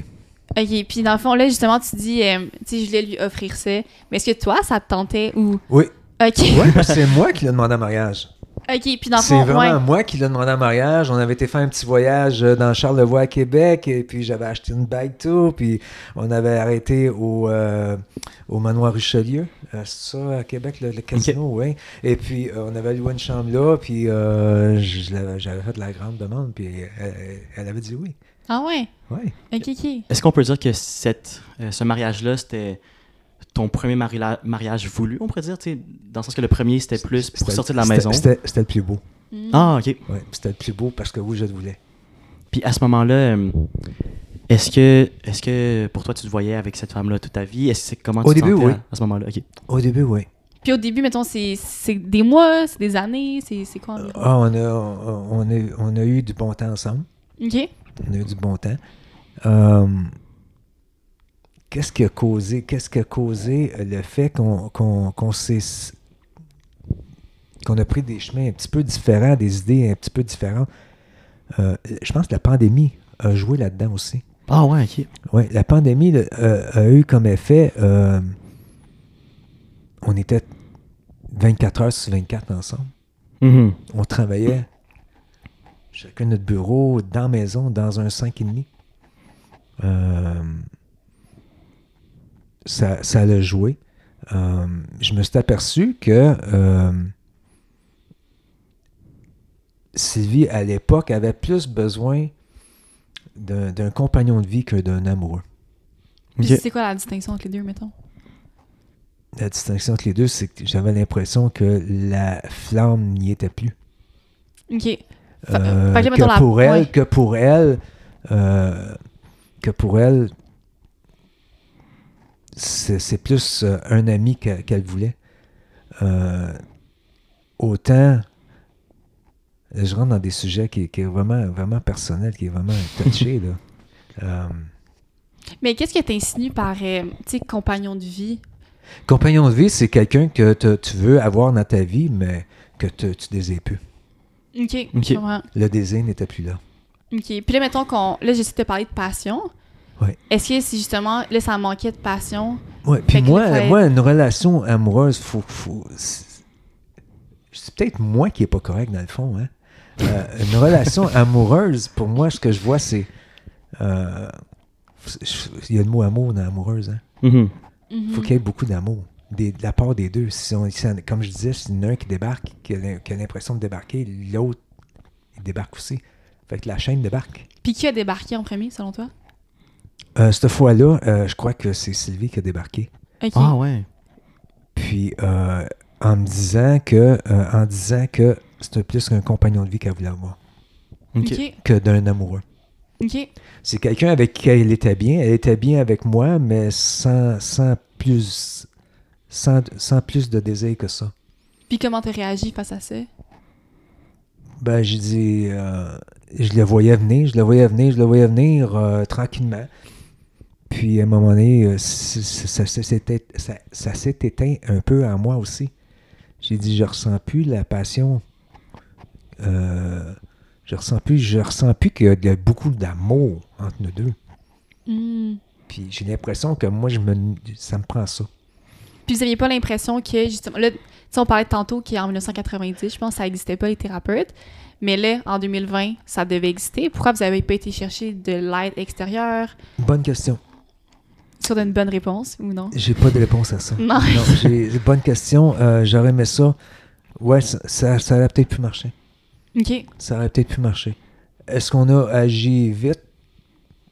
OK, puis dans le fond, là, justement, tu dis, euh, tu sais, je voulais lui offrir ça. Mais est-ce que toi, ça te tentait ou... Oui. OK. Oui, parce que c'est moi qui l'ai demandé en mariage. OK, puis dans le C'est fond, vraiment ouais. moi qui l'ai demandé en mariage. On avait été faire un petit voyage euh, dans Charlevoix à Québec et puis j'avais acheté une bague tour puis on avait arrêté au, euh, au manoir Richelieu. C'est ça à Québec, le, le casino, oui. Et puis euh, on avait loué une chambre là puis euh, j'avais fait la grande demande puis elle, elle avait dit oui. Ah ouais? Oui. OK, OK. Est-ce qu'on peut dire que cette, euh, ce mariage-là, c'était ton premier mari- mariage voulu, on pourrait dire, tu sais, dans le sens que le premier, c'était plus pour sortir de la maison? C'était c'était le plus beau. Mm. Ah, OK. Oui, c'était le plus beau parce que oui, je le voulais. Puis à ce moment-là, euh, est-ce que, est-ce que pour toi, tu te voyais avec cette femme-là toute ta vie? Est-ce comment Au tu te début, sentais oui. à, à ce moment-là? OK. Au début, oui. Puis au début, mettons, c'est c'est des mois, c'est des années, c'est c'est quoi environ? Ah, on, a, on, on a, on a eu du bon temps ensemble. OK. On a eu du bon temps. Euh, qu'est-ce qui a causé, qu'est-ce qui a causé euh, le fait qu'on qu'on qu'on s'est- qu'on a pris des chemins un petit peu différents, des idées un petit peu différentes? Euh, je pense que la pandémie a joué là-dedans aussi. Ah ouais, OK. Oui, la pandémie a, a eu comme effet, euh, on était 24 heures sur 24 ensemble. Mhm. On travaillait chacun notre bureau, dans la maison, dans un 5,5. Euh, ça, ça l'a joué. Euh, je me suis aperçu que euh, Sylvie, à l'époque, avait plus besoin d'un compagnon de vie que d'un amoureux. C'est quoi la distinction entre les deux, mettons? La distinction entre les deux, c'est que j'avais l'impression que la flamme n'y était plus. OK. Fait- Euh, fait que la- pour elle, que pour elle, euh, que pour elle, c'est plus euh, un ami que- qu'elle voulait. Euh, autant, je rentre dans des sujets qui, qui est vraiment, vraiment personnel, qui est vraiment touché. là. Mais qu'est-ce que par, tu sais, compagnon de vie? compagnon de vie, c'est quelqu'un que tu veux avoir dans ta vie, mais que tu désires plus. OK. Le désir n'était plus là. OK. Puis là, mettons qu'on... Là, j'essaie de te parler de passion. Ouais. Est-ce que si, justement, là, ça manquait de passion? Ouais, puis moi, là, moi, une relation amoureuse, faut, faut, c'est peut-être moi qui est pas correct dans le fond. Hein? Euh, une relation amoureuse, pour moi, ce que je vois, c'est. euh, Il y a le mot amour dans amoureuse. Hein? Mhm. Mhm. faut qu'il y ait beaucoup d'amour des- de la part des deux. Si on- si on- comme je disais, si il y en a un qui débarque, qui a l'impression de débarquer, l'autre, il débarque aussi. Fait que la chaîne débarque. Puis qui a débarqué en premier, selon toi? Euh, cette fois-là, euh, je crois que c'est Sylvie qui a débarqué. Ah ouais. Puis euh, en me disant que euh, en disant que c'était plus qu'un compagnon de vie qu'elle voulait avoir OK. OK. que d'un amoureux. OK. C'est quelqu'un avec qui elle était bien. Elle était bien avec moi, mais sans, sans plus sans, sans plus de désir que ça. Puis comment t'as réagi face à ça? Ben j'ai dit euh, je le voyais venir, je le voyais venir, je le voyais venir euh, tranquillement. Puis à un moment donné, euh, ça, s'est éteint un peu en moi aussi. J'ai dit, je ressens plus la passion. Je ressens plus, je ressens plus qu'il y a beaucoup d'amour entre nous deux. Hmm. Puis j'ai l'impression que moi, je me, ça me prend ça. Puis vous aviez pas l'impression que, justement, là, tu sais, on parlait tantôt qu'en 1990, je pense que ça n'existait pas, les thérapeutes. Mais là, en 2020, ça devait exister. Pourquoi vous avez pas été chercher de l'aide extérieure? Bonne question. sur une bonne réponse ou non? J'ai pas de réponse à ça. Non. Non, j'ai bonne question. Euh, J'aurais aimé ça. Ouais, ça, ça, ça aurait peut-être pu marcher. OK. Ça aurait peut-être pu marcher. Est-ce qu'on a agi vite?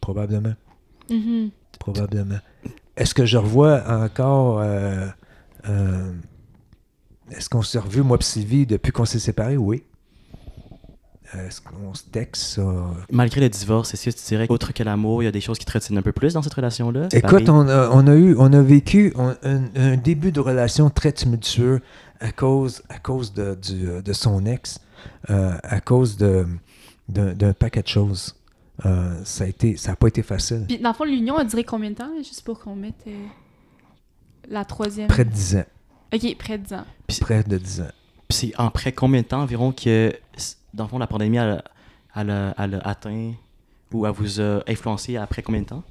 Probablement. Mhm. Probablement. Est-ce que je revois encore. euh, euh, Est-ce qu'on s'est revu, moi et Sylvie, depuis qu'on s'est séparés? Oui. Est-ce qu'on se texte ça? Malgré le divorce, est-ce que tu dirais qu'autre que l'amour, il y a des choses qui te retiennent un peu plus dans cette relation-là? Écoute, on a, on a eu, on a vécu un, un- un début de relation très tumultueux à cause, à cause de, du, euh, de son ex, euh, à cause de, d'un, d'un paquet de choses. Euh, ça a été, ça a pas été facile. Puis, dans le fond, l'union a duré combien de temps, juste pour qu'on mette euh, la troisième? Près de 10 ans. Ok, près de 10 ans. Près de 10 ans. Puis c'est après combien de temps environ que, dans le fond, la pandémie, elle, elle a- elle a atteint ou elle vous a influencé après combien de temps?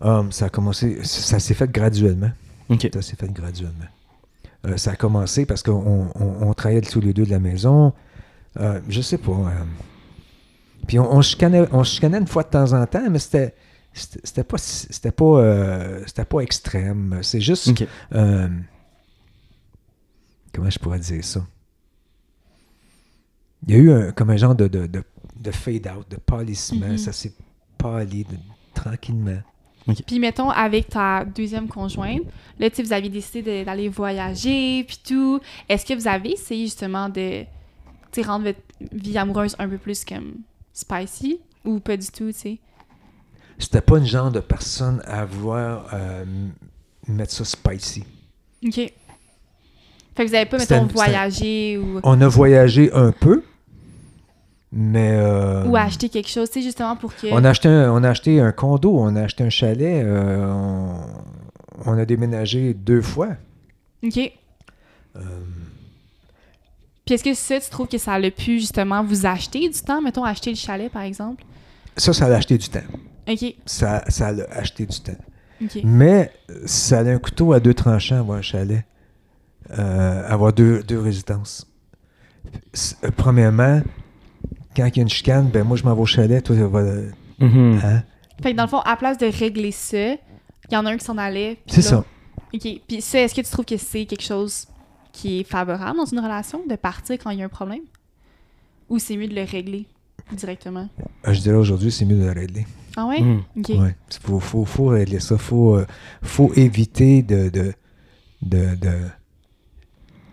Um, ça a commencé, ça s'est fait graduellement. OK. Ça s'est fait graduellement. Euh, ça a commencé parce qu'on on, on travaillait tous les deux de la maison. Euh, je sais pas. euh, puis on, on, chicanait, on chicanait une fois de temps en temps, mais c'était c'était pas c'était pas euh, c'était pas extrême. C'est juste euh, comment je pourrais dire ça? Il y a eu un, comme un genre de, de, de, de fade-out, de pâlissement. Mhm. Ça s'est pâli de- tranquillement. Puis, mettons, avec ta deuxième conjointe, là, tu sais, vous aviez décidé d'aller voyager, puis tout. Est-ce que vous avez essayé justement de, rendre votre vie amoureuse un peu plus comme spicy ou pas du tout, tu sais? C'était pas une genre de personne à vouloir euh, mettre ça spicy. OK. Fait que vous avez pas, mettons, voyagé ou, On a voyagé un peu, mais euh, ou acheté quelque chose, tu sais, justement pour que... on a acheté un, on a acheté un condo, on a acheté un chalet, euh, on, on a déménagé deux fois. OK. Puis est-ce que ça, tu trouves que ça a pu justement vous acheter du temps? Mettons, acheter le chalet, par exemple? ça, ça a acheté du temps. OK. Ça, ça a acheté du temps. OK. Mais ça a un couteau à deux tranchants, avoir un chalet, euh, avoir deux, deux résidences. Euh, premièrement, quand il y a une chicane, ben moi je m'en vais au chalet, toi tu vas. Mhm. Hein? Fait que dans le fond, à place de régler ça, il y en a un qui s'en allait. C'est ça. OK. Puis ça, est-ce que tu trouves que c'est quelque chose qui est favorable dans une relation, de partir quand il y a un problème? Ou c'est mieux de le régler directement? Euh, Je dirais aujourd'hui, c'est mieux de le régler. Ah ouais? Mhm. OK. Ouais. Faut, faut, faut régler ça. Faut, euh, faut éviter de. de, de, de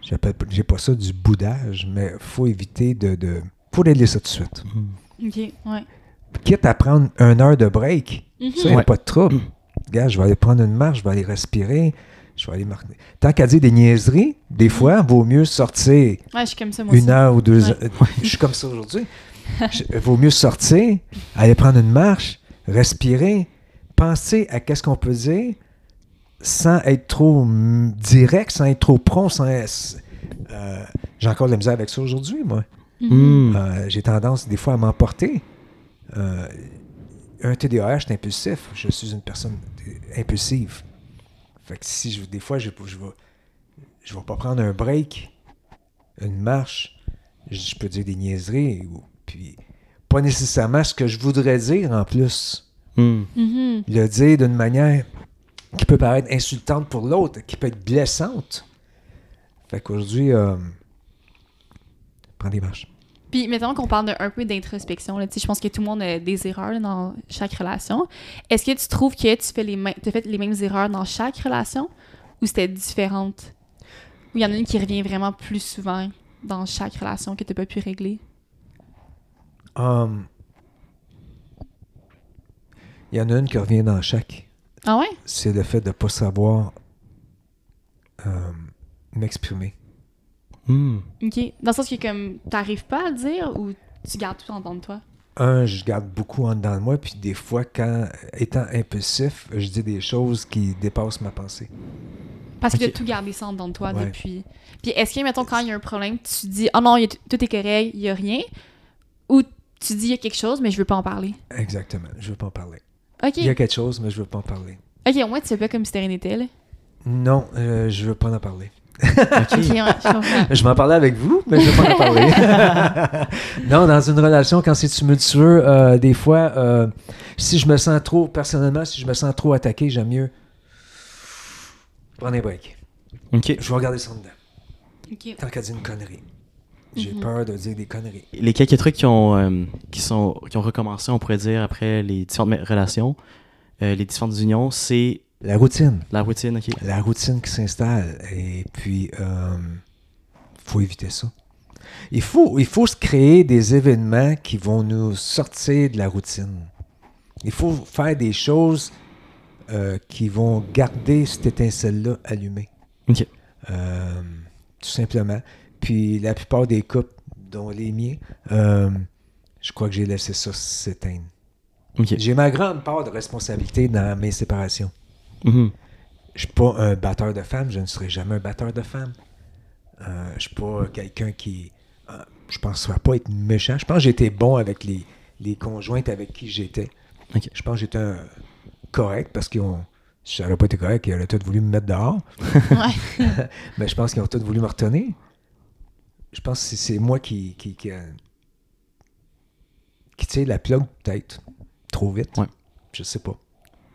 j'appelle pas- j'ai pas ça du boudage, mais faut éviter de. de faut régler ça tout de suite. Mhm. OK, ouais. Quitte à prendre une heure de break, Mhm. ça, y a Ouais. pas de trouble. Regarde, je vais aller prendre une marche, je vais aller respirer, je vais aller marquer. Tant qu'à dire des niaiseries, des fois, vaut mieux sortir Ouais, je suis comme ça, moi aussi. une heure ou deux Ouais. heures. Je suis comme ça aujourd'hui. Je- Vaut mieux sortir, aller prendre une marche, respirer, penser à qu'est-ce qu'on peut dire sans être trop mm, direct, sans être trop prompt, sans être- euh, J'ai encore de la misère avec ça aujourd'hui, moi. Mhm. Mhm. Euh, J'ai tendance des fois à m'emporter. Euh, un TDAH, c'est impulsif. Je suis une personne impulsive. Fait que si je, des fois, je, je vais, je vais pas prendre un break, une marche, je, je peux dire des niaiseries, ou, puis pas nécessairement ce que je voudrais dire en plus. Mhm. Mhm. Le dire d'une manière qui peut paraître insultante pour l'autre, qui peut être blessante. Fait qu'aujourd'hui, euh, prends des marches. Puis, mettons qu'on parle de- un peu d'introspection. Je pense que tout le monde a des erreurs là, dans chaque relation. Est-ce que tu trouves que tu fais les mêmes, as fait les mêmes erreurs dans chaque relation ou c'était différente? Ou il y en a une qui revient vraiment plus souvent dans chaque relation que tu n'as pas pu régler? Um, Il y en a une qui revient dans chaque. Ah ouais? C'est le fait de ne pas savoir euh, m'exprimer. Mhm. OK. Dans le sens que comme t'arrives pas à le dire ou tu gardes tout en dedans de toi? Un, je garde beaucoup en dedans de moi, puis des fois, quand étant impulsif, je dis des choses qui dépassent ma pensée. Parce que Ok. tu as tout gardé ça en dedans de toi Ouais. depuis. Puis est-ce que, mettons, quand il y a un problème, tu dis « Ah non, il y a tout est correct, il y a rien » ou tu dis « Il y a quelque chose, mais je veux pas en parler? Exactement. Je veux pas en parler. ». OK. Il y a quelque chose, mais je veux pas en parler. OK, au moins, tu fais pas comme si rien n'était, là. Non, euh, je veux pas en parler. Ouais, je m'en parlais avec vous, mais je veux pas en parler. non, dans une relation, quand c'est tumultueux, euh, des fois, euh, si je me sens trop, personnellement, si je me sens trop attaqué, j'aime mieux prendre un break. OK. Je vais regarder ça dedans. OK. Tant qu'à dire une connerie. J'ai Mhm. peur de dire des conneries. Les quelques trucs qui ont, euh, qui sont, qui ont recommencé, on pourrait dire, après les différentes relations, euh, les différentes unions, c'est La routine. la routine, OK? La routine qui s'installe. Et puis, euh, faut éviter ça. Il faut, il faut se créer des événements qui vont nous sortir de la routine. Il faut faire des choses euh, qui vont garder cette étincelle-là allumée. Ok. Euh, tout simplement. Puis la plupart des couples, dont les miens, je crois que j'ai laissé ça s'éteindre. Ok. J'ai ma grande part de responsabilité dans mes séparations. Mhm. Je suis pas un batteur de femmes, je ne serai jamais un batteur de femmes. Euh, je suis pas quelqu'un qui. euh, je pense pas être méchant. Je pense que j'étais bon avec les, les conjointes avec qui j'étais. Je pense que j'étais un- correct parce qu'ils ont. Si ça n'aurait pas été correct, ils auraient tous voulu me mettre dehors. Mais je pense qu'ils ont tous voulu me retenir. Je pense que c'est- c'est moi qui. qui, qui, euh, qui tire la plug, peut-être. Trop vite. Ouais. Je sais pas.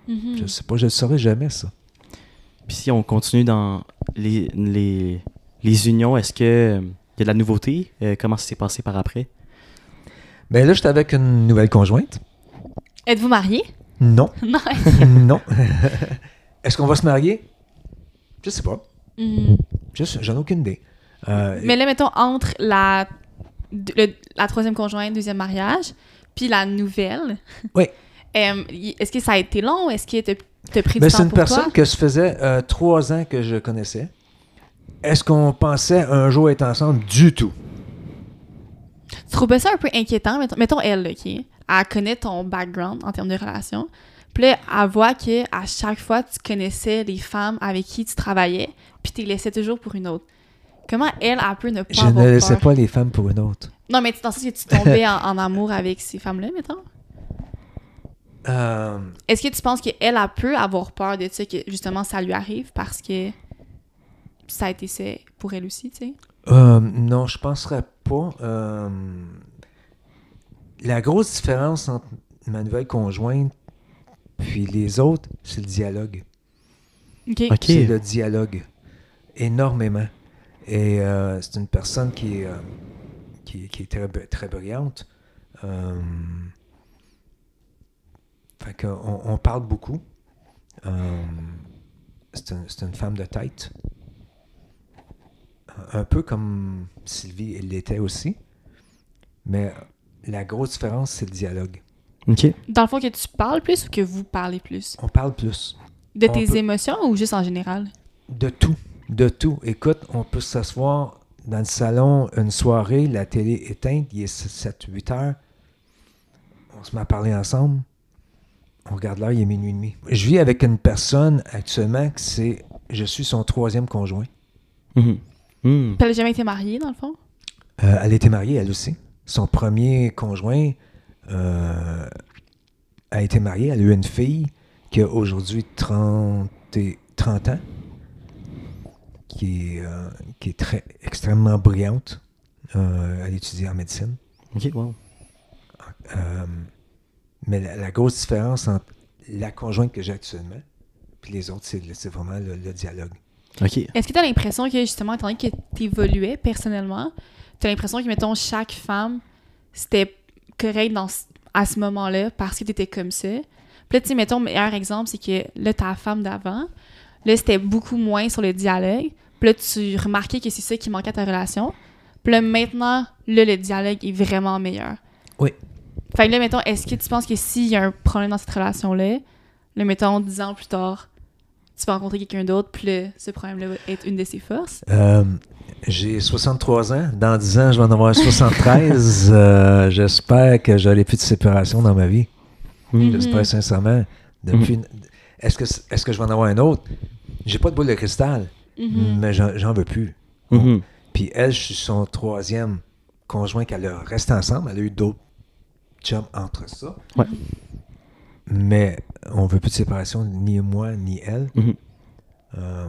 Mhm. Je sais pas. Je ne saurais jamais, ça. Puis si on continue dans les, les, les unions, est-ce que euh, il y a de la nouveauté? Euh, comment ça s'est passé par après? Ben là, j'étais avec une nouvelle conjointe. Êtes-vous marié? Non. Non. non. Est-ce qu'on va se marier? Je sais pas. Je sais- J'en ai aucune idée. Euh, Mais là, mettons, entre la, le- la troisième conjointe, deuxième mariage, puis la nouvelle. Oui. Euh, Est-ce que ça a été long? Est-ce que t'as t'as pris ben, du c'est temps une pour personne toi? que ça faisait euh, trois ans que je connaissais. Est-ce qu'on pensait un jour être ensemble? Du tout. Tu trouves pas ça un peu inquiétant? Mettons, mettons elle, OK? Elle connaît ton background en termes de relation. Puis là, elle voit que à chaque fois, tu connaissais les femmes avec qui tu travaillais, puis tu les laissais toujours pour une autre. Comment elle, elle peut ne pas Je avoir ne laissais peur? pas les femmes pour une autre. Non, mais le sens que tu tombais en, en amour avec ces femmes-là, mettons? Euh, Est-ce que tu penses qu'elle, elle peut avoir peur de ça, que justement ça lui arrive parce que ça a été ça pour elle aussi, tu sais? euh, non, je penserais pas. Euh, la grosse différence entre ma nouvelle conjointe puis les autres, c'est le dialogue. OK. Ok. C'est le dialogue. Énormément. Et euh, c'est une personne qui est, euh, qui, qui est très, très brillante. Fait que on, on parle beaucoup. Euh, c'est un- c'est une femme de tête. Un- Un peu comme Sylvie elle l'était aussi. Mais la grosse différence, c'est le dialogue. Ok. Dans le fond, que tu parles plus ou que vous parlez plus? On parle plus. De On tes peut- émotions ou juste en général? De tout. De tout. Écoute, on peut s'asseoir dans le salon une soirée, la télé éteinte, il est 7-8 heures. On se met à parler ensemble. On regarde l'heure, il est minuit et demi. Je vis avec une personne actuellement que c'est. Je suis son troisième conjoint. Mhm. Hmm. Puis elle a jamais été mariée, dans le fond? Euh, elle était mariée, elle aussi. Son premier conjoint euh, a été marié. Elle a eu une fille qui a aujourd'hui 30, et- 30 ans, qui est, euh, qui est très, extrêmement brillante. Euh, elle étudie en médecine. Ok, wow. Mais la, la grosse différence entre la conjointe que j'ai actuellement et les autres, c'est vraiment le, le dialogue. Ok. Est-ce que tu as l'impression que, justement, étant donné que tu évoluais personnellement, tu as l'impression que, mettons, chaque femme, c'était correct dans, à ce moment-là parce que tu étais comme ça? Puis là, tu sais, mettons, meilleur exemple, c'est que là, ta femme d'avant, là, c'était beaucoup moins sur le dialogue. Puis là, tu remarquais que c'est ça qui manquait à ta relation. Puis là, maintenant, là, le dialogue est vraiment meilleur. Oui. Fait que là, mettons, est-ce que tu penses que s'il y a un problème dans cette relation-là, là, mettons, 10 ans plus tard, tu vas rencontrer quelqu'un d'autre, puis ce problème-là va être une de ses forces? Euh, j'ai 63 ans. Dans 10 ans, je vais en avoir 73. Euh, J'espère que j'aurai plus de séparation dans ma vie. Hmm. Mhm. J'espère sincèrement. Depuis, Est-ce que, est que je vais en avoir un autre? J'ai pas de boule de cristal, Mhm. mais j'en j'en veux plus. Puis elle, je suis son troisième conjoint qu'elle a resté ensemble. Elle a eu d'autres entre ça. Ouais. Mais on veut plus de séparation, ni moi, ni elle. Mhm. Euh,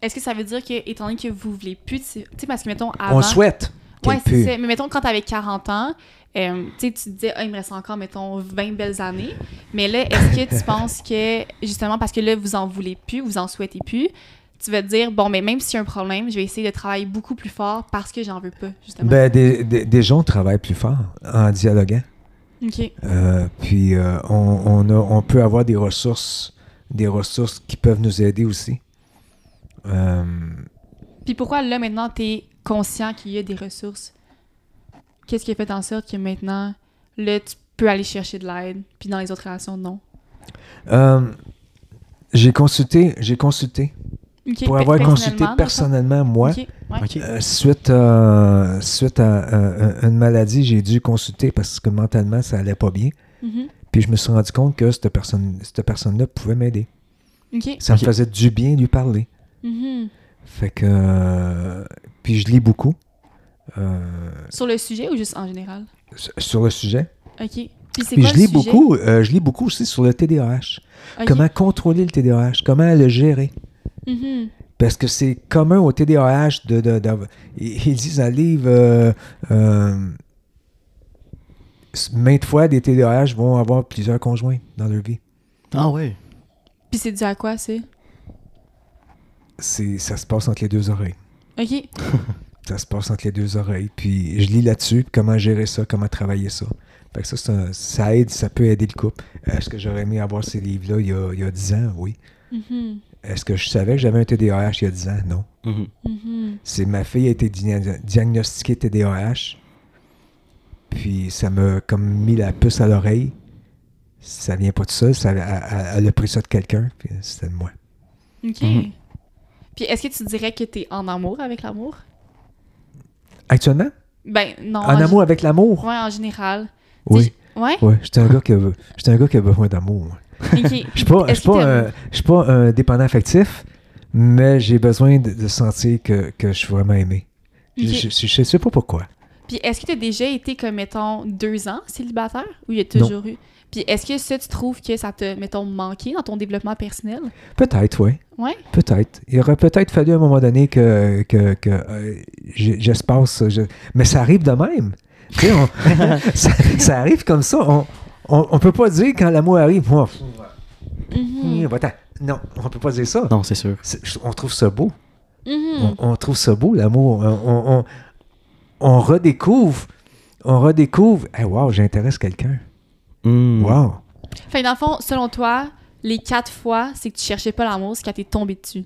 Est-ce que ça veut dire que, étant donné que vous voulez plus, de tu sais, parce que, mettons, avant... on souhaite. Ouais, c'est ça. Mais mettons, quand t'avais 40 ans, euh, tu sais, tu te disais, ah, il me reste encore, mettons, 20 belles années. Mais là, est-ce que tu penses que, justement, parce que là, vous en voulez plus, vous en souhaitez plus, tu vas te dire, bon, mais même y a un problème, je vais essayer de travailler beaucoup plus fort parce que j'en veux pas, justement. Ben, des, des, des gens travaillent plus fort en dialoguant. OK. Euh, puis euh, on, on, a, on peut avoir des ressources, des ressources qui peuvent nous aider aussi. Euh, Puis pourquoi, là, maintenant, t'es conscient qu'il y a des ressources, qu'est-ce qui a fait en sorte que maintenant, là, tu peux aller chercher de l'aide, puis dans les autres relations, non? J'ai consulté, j'ai consulté. Pour avoir consulté personnellement, moi, ouais. Ok. euh, suite, à, suite à, à- à une maladie, j'ai dû consulter parce que mentalement, ça allait pas bien. Mhm. Puis je me suis rendu compte que cette personne, cette personne-là pouvait m'aider. Ça me faisait du bien lui parler. Mhm. Fait que. euh, puis je lis beaucoup euh, Sur le sujet ou juste en général? sur- le sujet. Ok. Puis c'est Puis quoi je lis sujet? beaucoup, euh, je lis beaucoup aussi sur le TDAH. Comment contrôler le TDAH, comment le gérer? Mhm. Parce que c'est commun au TDAH de. de, de- ils ils disent dans le livre. euh, euh, maintes fois, des TDAH vont avoir plusieurs conjoints dans leur vie. Ah ouais. Puis c'est dû à quoi, c'est? C'est, ça se passe entre les deux oreilles. Ok. Ça se passe entre les deux oreilles. Puis je lis là-dessus, puis comment gérer ça, comment travailler ça. Fait que ça, c'est un- ça aide, ça peut aider le couple. Est-ce que j'aurais aimé avoir ces livres-là il y a, il y a 10 ans? Oui. Mhm. Est-ce que je savais que j'avais un TDAH il y a 10 ans? Non. Mhm. Mhm. C'est ma fille a été dia- diagnostiquée TDAH. Puis ça m'a comme mis la puce à l'oreille. Ça vient pas de ça. ça elle, a pris ça de quelqu'un. Puis c'était de moi. Ok. Mhm. Puis est-ce que tu dirais que t'es en amour avec l'amour? Actuellement? Ben, non. en amour avec l'amour? Ouais, en général. Oui. Ouais? Oui. J'étais un, gars qui a- j'étais un gars qui a besoin d'amour. Je suis pas, je Est-ce suis pas, un- t'aimes- je suis pas un dépendant affectif, mais j'ai besoin de, de sentir que, que je suis vraiment aimé. Ok. Je, je sais pas pourquoi. Puis est-ce que tu as déjà été comme, mettons, deux ans célibataire? Ou il y a toujours eu? Puis est-ce que ça, tu trouves que ça t'a, mettons, manqué dans ton développement personnel? Peut-être, oui. Ouais? Peut-être. Il aurait peut-être fallu à un moment donné que, que, que euh, j- j'espace. je- Mais ça arrive de même. Tu sais, on- ça, ça arrive comme ça. On, on, on peut pas dire quand l'amour arrive, moi, va-t'en. non, on peut pas dire ça. Non, c'est sûr. C'est- On trouve ça beau. Mhm. On, on trouve ça beau, l'amour. On, on, on- on redécouvre. On redécouvre. Hey, wow, j'intéresse quelqu'un. Hmm. Wow. Fait dans le fond, selon toi, les quatre fois, c'est que tu cherchais pas l'amour, c'est quand t'es tombé dessus.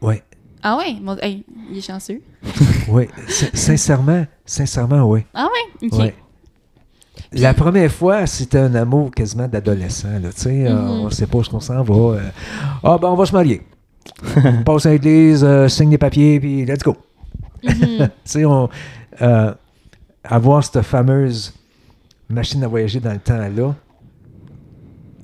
Ouais. Ah ouais? Bon, hey, il est chanceux. Ouais. Sin- sincèrement, sincèrement, oui. Ah ouais? Ok. Ouais. La première fois, c'était un amour quasiment d'adolescent. là, tu sais, euh, Mhm. on sait pas où qu'on s'en va. euh. Ah, ben, on va se marier. On passe à l'église, euh, signe des papiers, puis let's go. Mhm. Tu sais, on, euh, avoir cette fameuse machine à voyager dans le temps-là,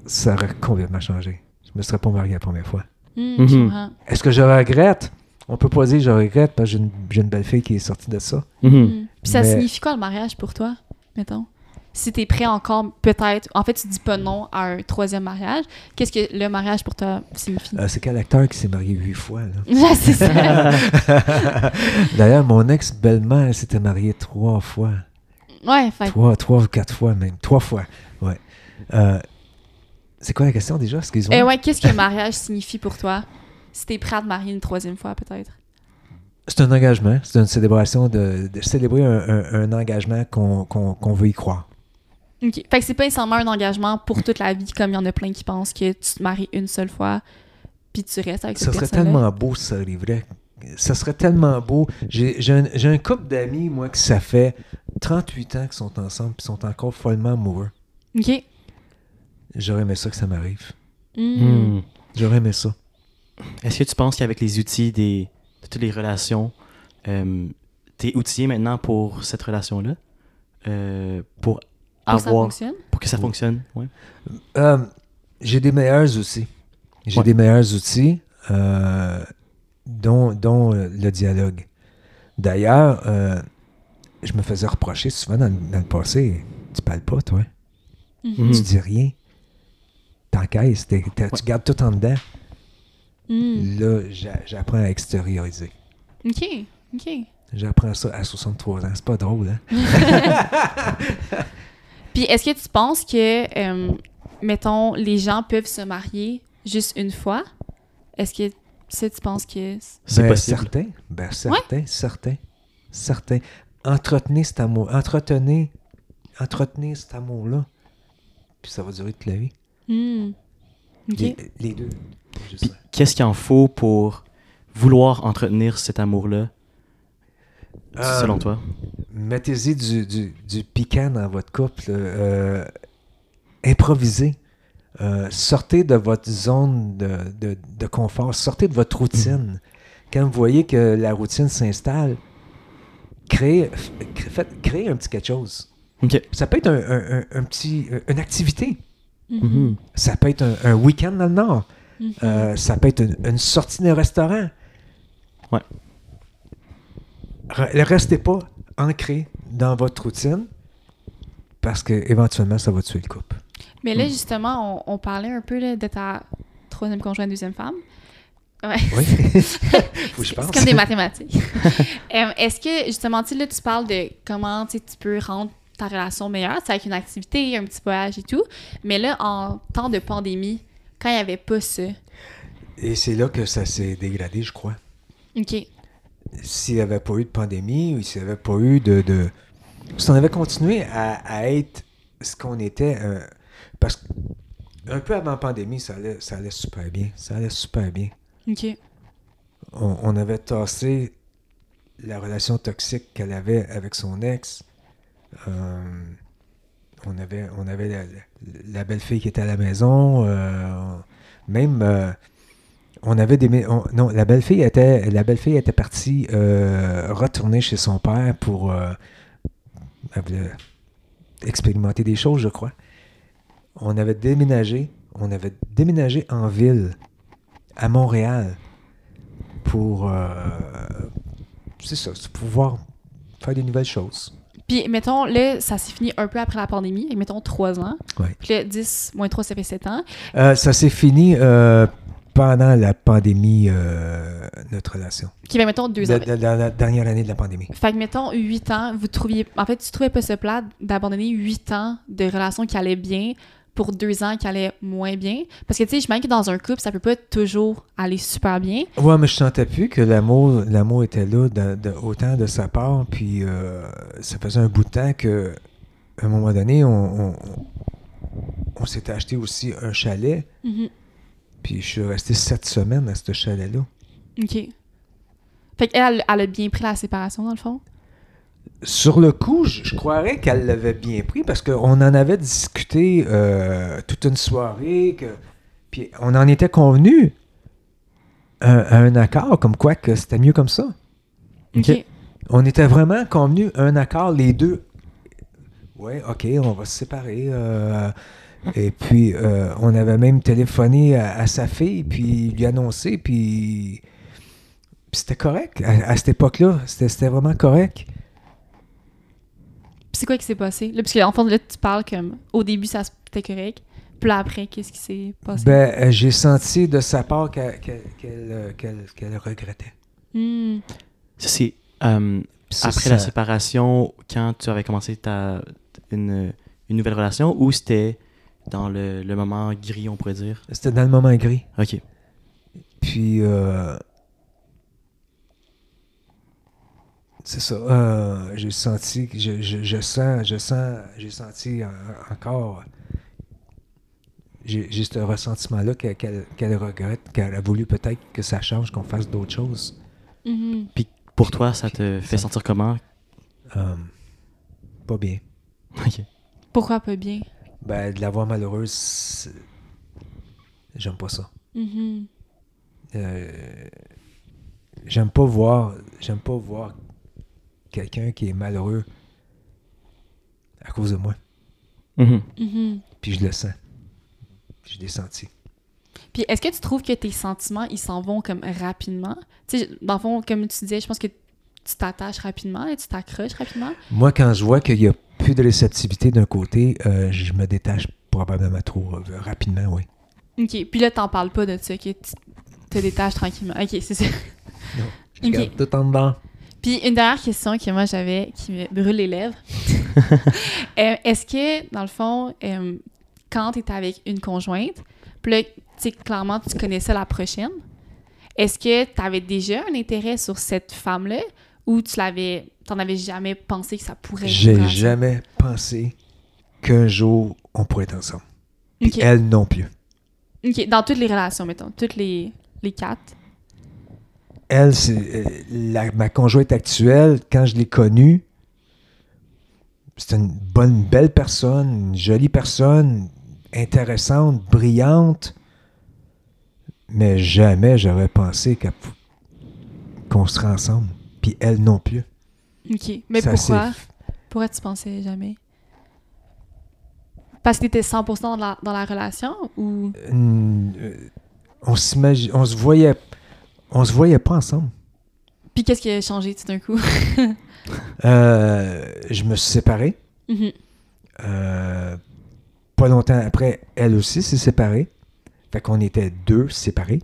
ça aurait complètement changé. Je me serais pas marié la première fois. Mhm. Est-ce que je regrette? On peut pas dire que je regrette parce que j'ai une, j'ai une belle fille qui est sortie de ça. Puis ça Mais- signifie quoi le mariage pour toi, mettons? Si t'es prêt encore, peut-être. En fait, tu dis pas non à un troisième mariage. Qu'est-ce que le mariage pour toi signifie? Euh, c'est quel acteur qui s'est marié huit fois? Là? C'est ça. D'ailleurs, mon ex-belle-mère elle s'était mariée trois fois. Ouais, fait Trois, trois ou quatre fois même. Trois fois, ouais. Euh, c'est quoi la question déjà? Excuse-moi. Eh ouais, qu'est-ce que le mariage signifie pour toi? Si t'es prêt à te marier une troisième fois, peut-être. C'est un engagement. C'est une célébration de, de célébrer un, un- un engagement qu'on veut y croire. OK. Fait que c'est pas nécessairement un engagement pour toute la vie, comme il y en a plein qui pensent que tu te maries une seule fois, puis tu restes avec Ça cette serait personne tellement beau si ça arriverait. Ça serait tellement beau. J'ai j'ai un, un couple d'amis, moi, qui ça fait 38 ans qu'ils sont ensemble et sont encore follement amoureux. OK. J'aurais aimé ça que ça m'arrive. Mm. Hmm. J'aurais aimé ça. Est-ce que tu penses qu'avec les outils des, de toutes les relations, euh, t'es outillé maintenant pour cette relation-là? Euh, pour Pour que ça avoir. fonctionne? Pour que ça fonctionne, ouais. Euh, j'ai des meilleurs outils. J'ai Ouais. des meilleurs outils, euh, dont, dont euh, le dialogue. D'ailleurs, euh, je me faisais reprocher souvent dans, le- dans le passé tu parles pas, toi? Mhm. Tu dis rien. T'encaisses. t'es- Tu gardes tout en dedans. Mm. Là, j'a- j'apprends à extérioriser. OK. OK. J'apprends ça à 63 ans. C'est pas drôle, hein? Puis est-ce que tu penses que, euh, mettons, les gens peuvent se marier juste une fois? Est-ce que ça, tu penses que... C'est Ben, possible. Certain. Ben, certain, certain. Certain. Entretenez cet amour. Entretenez, entretenez cet amour-là. Puis ça va durer toute la vie. Mm. OK. Les, les deux. Qu'est-ce qu'il en faut pour vouloir entretenir cet amour-là Euh, selon toi? Mettez-y du, du, du piquant dans votre couple. euh, improvisez. Euh, sortez de votre zone de, de- de confort. Sortez de votre routine. Quand vous voyez que la routine s'installe, créez, cré- faites- créez un petit quelque chose. Ok. Ça peut être un, un- un- un petit, une activité. Mhm. Ça peut être un, un week-end dans le Nord. Mhm. Euh, ça peut être une, une sortie d'un restaurant. Ouais. Re- restez pas ancré dans votre routine parce que éventuellement ça va tuer le couple. Mais là, justement, on, on parlait un peu là, de ta troisième conjointe, deuxième femme. Ouais. Oui. Faut que je C'est pense. comme des mathématiques. Euh, Est-ce que, justement, tu là, tu parles de comment tu peux rendre ta relation meilleure, c'est avec une activité, un petit voyage et tout. Mais là, en temps de pandémie, quand il n'y avait pas ça, Et c'est là que ça s'est dégradé, je crois. OK. S'il n'y avait pas eu de pandémie ou s'il n'y avait pas eu de. de... Si on avait continué à, à être ce qu'on était. euh, parce que un peu avant la pandémie, ça allait, ça allait super bien. Ça allait super bien. OK. on, on avait tassé la relation toxique qu'elle avait avec son ex. Euh, on avait, on avait la, belle-fille qui était à la maison. euh, même, on avait des... on- non, la belle-fille était, la belle-fille était partie euh, retourner chez son père pour euh, voulait expérimenter des choses, je crois. On avait déménagé, on avait déménagé en ville, à Montréal, pour, euh, c'est ça, pouvoir faire des nouvelles choses. Puis, mettons, là, ça s'est fini un peu après la pandémie, et mettons trois ans. Ouais. Puis là, 10 moins 3, ça fait 7 ans. Euh, ça s'est fini euh, pendant la pandémie, euh, notre relation. Qui va, mettons, deux ans. Dans la dernière année de la pandémie. Fait que, mettons, 8 ans, vous trouviez. En fait, tu trouvais pas ce plat d'abandonner 8 ans de relation qui allait bien pour 2 ans qui allait moins bien? Parce que, tu sais, je me dis que dans un couple, ça peut pas toujours aller super bien. Ouais, mais je sentais plus que l'amour, l'amour était là de, de- autant de sa part. Puis euh, ça faisait un bout de temps que, à un moment donné, on, on, on s'était acheté aussi un chalet. Mhm. Puis je suis resté sept semaines à ce chalet-là. OK. Fait qu'elle, elle a bien pris la séparation, dans le fond? Sur le coup, je, je croirais qu'elle l'avait bien pris parce qu'on en avait discuté euh, toute une soirée. Que, puis on en était convenu à, à un accord, comme quoi que c'était mieux comme ça. OK. On était vraiment convenus un accord, les deux. Ouais, ok, on va se séparer. euh, et puis, euh, on avait même téléphoné à, à sa fille, puis lui annoncé, puis, puis c'était correct. À, à cette époque-là, c'était c'était vraiment correct. Puis c'est quoi qui s'est passé? Là, parce qu'en fond, là, tu parles comme au début, ça c'était correct. Puis là, après, qu'est-ce qui s'est passé? Ben, euh, j'ai senti de sa part qu'elle qu'elle- qu'elle, euh, qu'elle- qu'elle regrettait. Hmm. Ça, c'est euh, après ça- la séparation, quand tu avais commencé ta, une, une nouvelle relation, ou c'était dans le, le moment gris, on pourrait dire? C'était dans le moment gris. Ok. Puis, euh, c'est ça. euh, j'ai senti, que je, je, je sens, je sens, j'ai senti en- encore, j'ai ce ressentiment-là qu'elle qu'elle- qu'elle regrette, qu'elle a voulu peut-être que ça change, qu'on fasse d'autres choses. Mhm. Pour toi, ça te fait Ça- sentir comment? Euh, pas bien. Ok. Pourquoi pas bien? Ben, de la voir malheureuse, j'aime pas ça. Mhm. Euh, j'aime pas voir j'aime pas voir quelqu'un qui est malheureux à cause de moi Mhm. Mhm. puis je le sens je l'ai senti Puis est-ce que tu trouves que tes sentiments, ils s'en vont comme rapidement? Tu sais, dans le fond, comme tu disais, je pense que tu t'attaches rapidement et tu t'accroches rapidement. moi quand je vois qu'il y a plus de réceptivité d'un côté euh, je me détache probablement trop euh, rapidement oui OK. Puis là, t'en parles pas de ça, tu te détaches tranquillement. OK, c'est ça. je Ok. garde tout en dedans Puis une dernière question que moi j'avais, qui me brûle les lèvres. Euh, Est-ce que, dans le fond, quand tu étais avec une conjointe, puis là, tu sais, clairement, tu connaissais la prochaine, est-ce que tu avais déjà un intérêt sur cette femme-là ou tu l'avais, t'en avais jamais pensé que ça pourrait être j'ai jamais pensé qu'un jour on pourrait être ensemble Puis elle non plus OK, dans toutes les relations, mettons, toutes les, les quatre. elle, c'est euh, ma conjointe actuelle, quand je l'ai connue, c'était une bonne, belle personne, une jolie personne, intéressante, brillante. Mais jamais j'aurais pensé qu'on serait ensemble. Puis elle non plus. OK. Mais Ça, pourquoi? Pourquoi tu pensais jamais? Parce que t'étais 100% dans la, dans la relation ou... Euh, on s'imagine, on se voyait, on se voyait pas ensemble. Puis qu'est-ce qui a changé tout d'un coup? Euh, je me suis séparé. Mhm. Euh, pas longtemps après, elle aussi s'est séparée. Fait qu'on était deux séparés.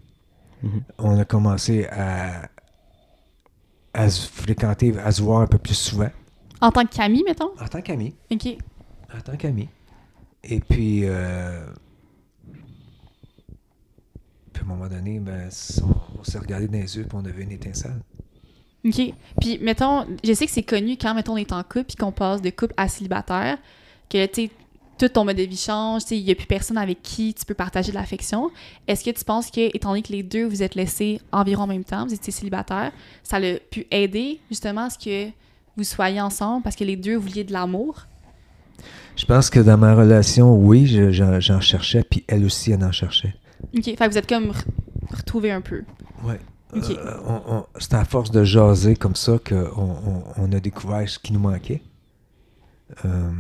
Mhm. On a commencé à, à se fréquenter, à se voir un peu plus souvent. En tant qu'ami, mettons? En tant qu'amis. OK. En tant qu'amis. Et puis, euh, puis à un moment donné, ben, on, on s'est regardé dans les yeux et on avait une étincelle. OK. Puis, mettons, je sais que c'est connu quand, mettons, on est en couple puis qu'on passe de couple à célibataire, que, tu sais, tout ton mode de vie change, il n'y a plus personne avec qui tu peux partager de l'affection. Est-ce que tu penses que, étant donné que les deux vous êtes laissés environ en même temps, vous étiez célibataire, ça l'a pu aider, justement, à ce que vous soyez ensemble parce que les deux vouliez de l'amour? Je pense que dans ma relation, oui, je- j'en cherchais, puis elle aussi, elle en cherchait. OK. Fait que vous êtes comme re- retrouvés un peu. Ouais. OK. Euh, c'est à force de jaser comme ça qu'on on, on a découvert ce qui nous manquait. Euh,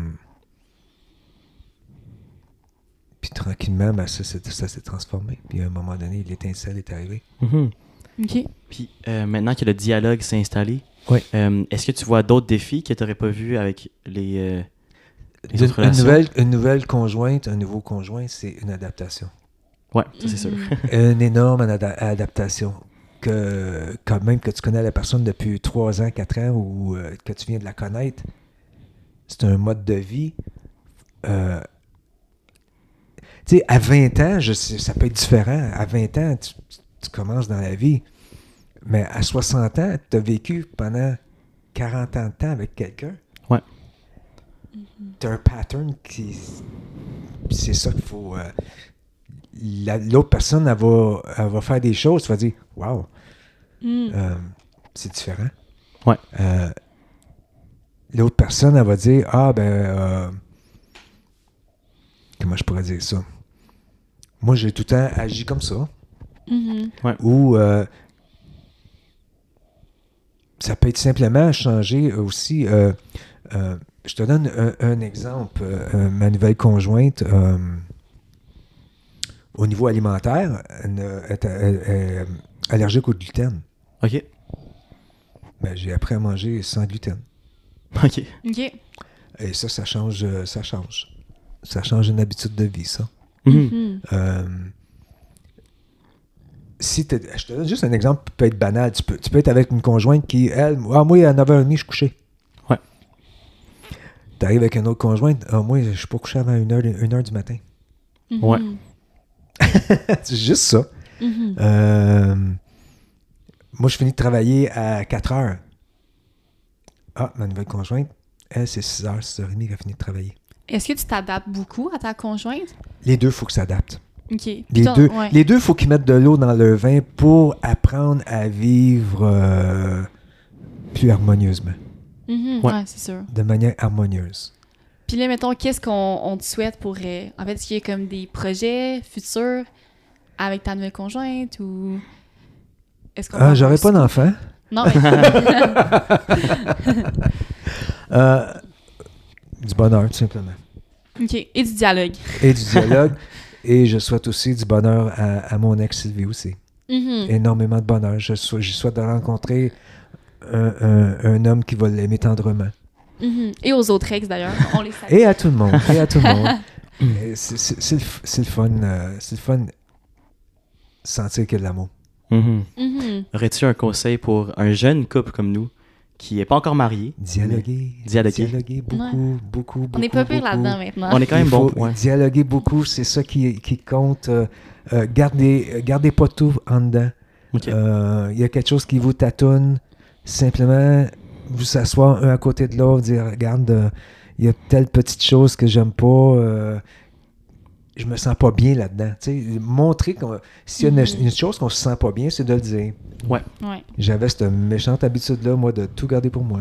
puis tranquillement, ben, ça, s'est- ça s'est transformé. Puis à un moment donné, l'étincelle est arrivée. OK. Puis euh, maintenant que le dialogue s'est installé, Oui. euh, est-ce que tu vois d'autres défis que tu n'aurais pas vus avec les, euh, les autres une relations? nouvelle, une nouvelle conjointe, un nouveau conjoint, c'est une adaptation. Ouais, ça c'est sûr. Mhm. une énorme ada- adaptation. Que, quand même que tu connais la personne depuis 3 ans, 4 ans ou euh, que tu viens de la connaître, c'est un mode de vie. euh, tu sais, à 20 ans, je sais, ça peut être différent. À 20 ans, tu, tu commences dans la vie. Mais à 60 ans, tu as vécu pendant 40 ans de temps avec quelqu'un. Ouais. Tu as un pattern qui. C'est ça qu'il faut. euh, la- L'autre personne, elle va, elle va faire des choses, tu vas dire Waouh, Mm. euh, c'est différent. Ouais. Euh, L'autre personne, elle va dire Ah, ben. euh, comment je pourrais dire ça? Moi, j'ai tout le temps agi comme ça. Mhm. Ou. euh, ça peut être simplement changer aussi. euh, euh, je te donne un, un exemple. Ma nouvelle conjointe, euh, au niveau alimentaire, est, elle- elle est allergique au gluten. Ok. Ben, j'ai appris à manger sans gluten. Ok. OK. Et ça, ça change, ça change. Ça change une habitude de vie, ça. Si t'es- je te donne juste un exemple qui peut être banal. Tu peux, tu peux être avec une conjointe qui, elle, ah, moi, à 9h30, je suis couché. Ouais. Tu arrives avec une autre conjointe, ah, moi, je suis pas couché avant 1h, heure du matin. Mhm. Ouais. C'est juste ça. Mhm. Euh, moi, je finis de travailler à 4 h Ah, ma nouvelle conjointe, elle, c'est 6h, 6h30 qu'elle finit de travailler. Est-ce que tu t'adaptes beaucoup à ta conjointe? Les deux, il faut que ça s'adapte. OK. Puis Les ton- deux, ouais. les deux, faut qu'ils mettent de l'eau dans leur vin pour apprendre à vivre euh, plus harmonieusement, Mhm, Ouais. ouais, c'est sûr. de manière harmonieuse. Puis là, mettons, qu'est-ce qu'on on te souhaite pour... euh, en fait, est-ce qu'il y a comme des projets futurs avec ta nouvelle conjointe ou... Est-ce qu'on Ah, J'aurais pas d'enfant. Non, mais... Euh, du bonheur, tout simplement. OK. Et du dialogue. Et du dialogue. et je souhaite aussi du bonheur à, à mon ex Sylvie aussi. Mhm. Énormément de bonheur. Je, sou- je souhaite de rencontrer un, un- un homme qui va l'aimer tendrement. Mhm. Et aux autres ex, d'ailleurs. On les salue. Et à tout le monde. Et à tout le monde. C'est- le, fun. euh, c'est le fun sentir qu'il y a de l'amour. Mhm. Aurais-tu un conseil pour un jeune couple comme nous qui n'est pas encore marié Dialoguer. Dialoguer. Dialoguer beaucoup, beaucoup, beaucoup. On est pas pire là-dedans maintenant. On est quand même bon. ouais. dialoguer beaucoup, c'est ça qui, qui compte. Euh, euh, gardez, gardez pas tout en dedans. Euh, Il y a quelque chose qui vous tâtonne. Simplement, vous asseoir un à côté de l'autre, dire Regarde, euh, il y a telle petite chose que j'aime pas. Je me sens pas bien là-dedans. Tu sais, montrer qu'on s'il y a une, Mhm. une chose qu'on se sent pas bien, c'est de le dire. Ouais. J'avais cette méchante habitude-là, moi, de tout garder pour moi.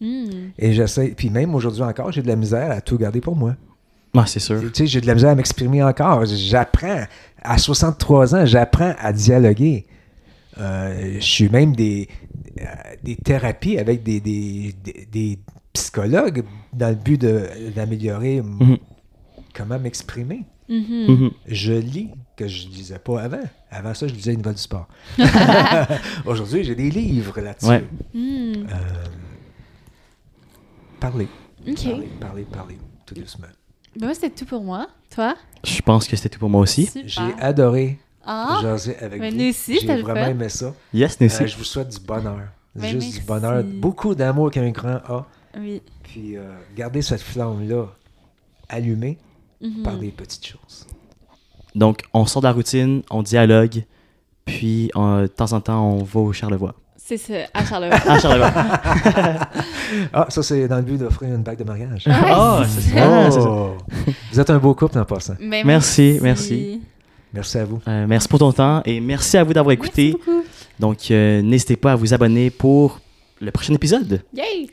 Hmm. Et j'essaie, puis même aujourd'hui encore, j'ai de la misère à tout garder pour moi. Ouais, c'est sûr. Tu sais, j'ai de la misère à m'exprimer encore. J'apprends, à 63 ans, j'apprends à dialoguer. Euh, je suis même des, euh, des thérapies avec des, des, des- des psychologues dans le but de- d'améliorer m- Mhm. Comment m'exprimer. Mhm. Mhm. Je lis que je lisais pas avant. Avant ça, je lisais une nouvelle du sport. Aujourd'hui, j'ai des livres là-dessus. Ouais. Hmm. Euh, parler, Ok. parler, parler, parler, tout doucement. Ben moi, c'était tout pour moi. Toi? Je pense que c'était tout pour moi aussi. Super. J'ai adoré Ah! jaser avec Mais vous. nous aussi, J'ai vraiment aimé ça. Yes, nous aussi. Euh, je vous souhaite du bonheur. Ben, Juste merci. du bonheur. Beaucoup d'amour qu'un grand A. Oui. Puis euh, gardez cette flamme-là allumée Mhm. par des petites choses. Donc, on sort de la routine, on dialogue, puis de temps en temps, on va au Charlevoix. C'est ça, à Charlevoix. Ah, Charlevoix. Ah, ça, c'est dans le but d'offrir une bague de mariage. Ah, Ouais, c'est c'est ça. Ah, c'est ça. Oh! Vous êtes un beau couple en passant. Ben, Merci, merci. Merci à vous. Euh, merci pour ton temps et merci à vous d'avoir Merci écouté. beaucoup. Donc, euh, n'hésitez pas à vous abonner pour le prochain épisode. Yay!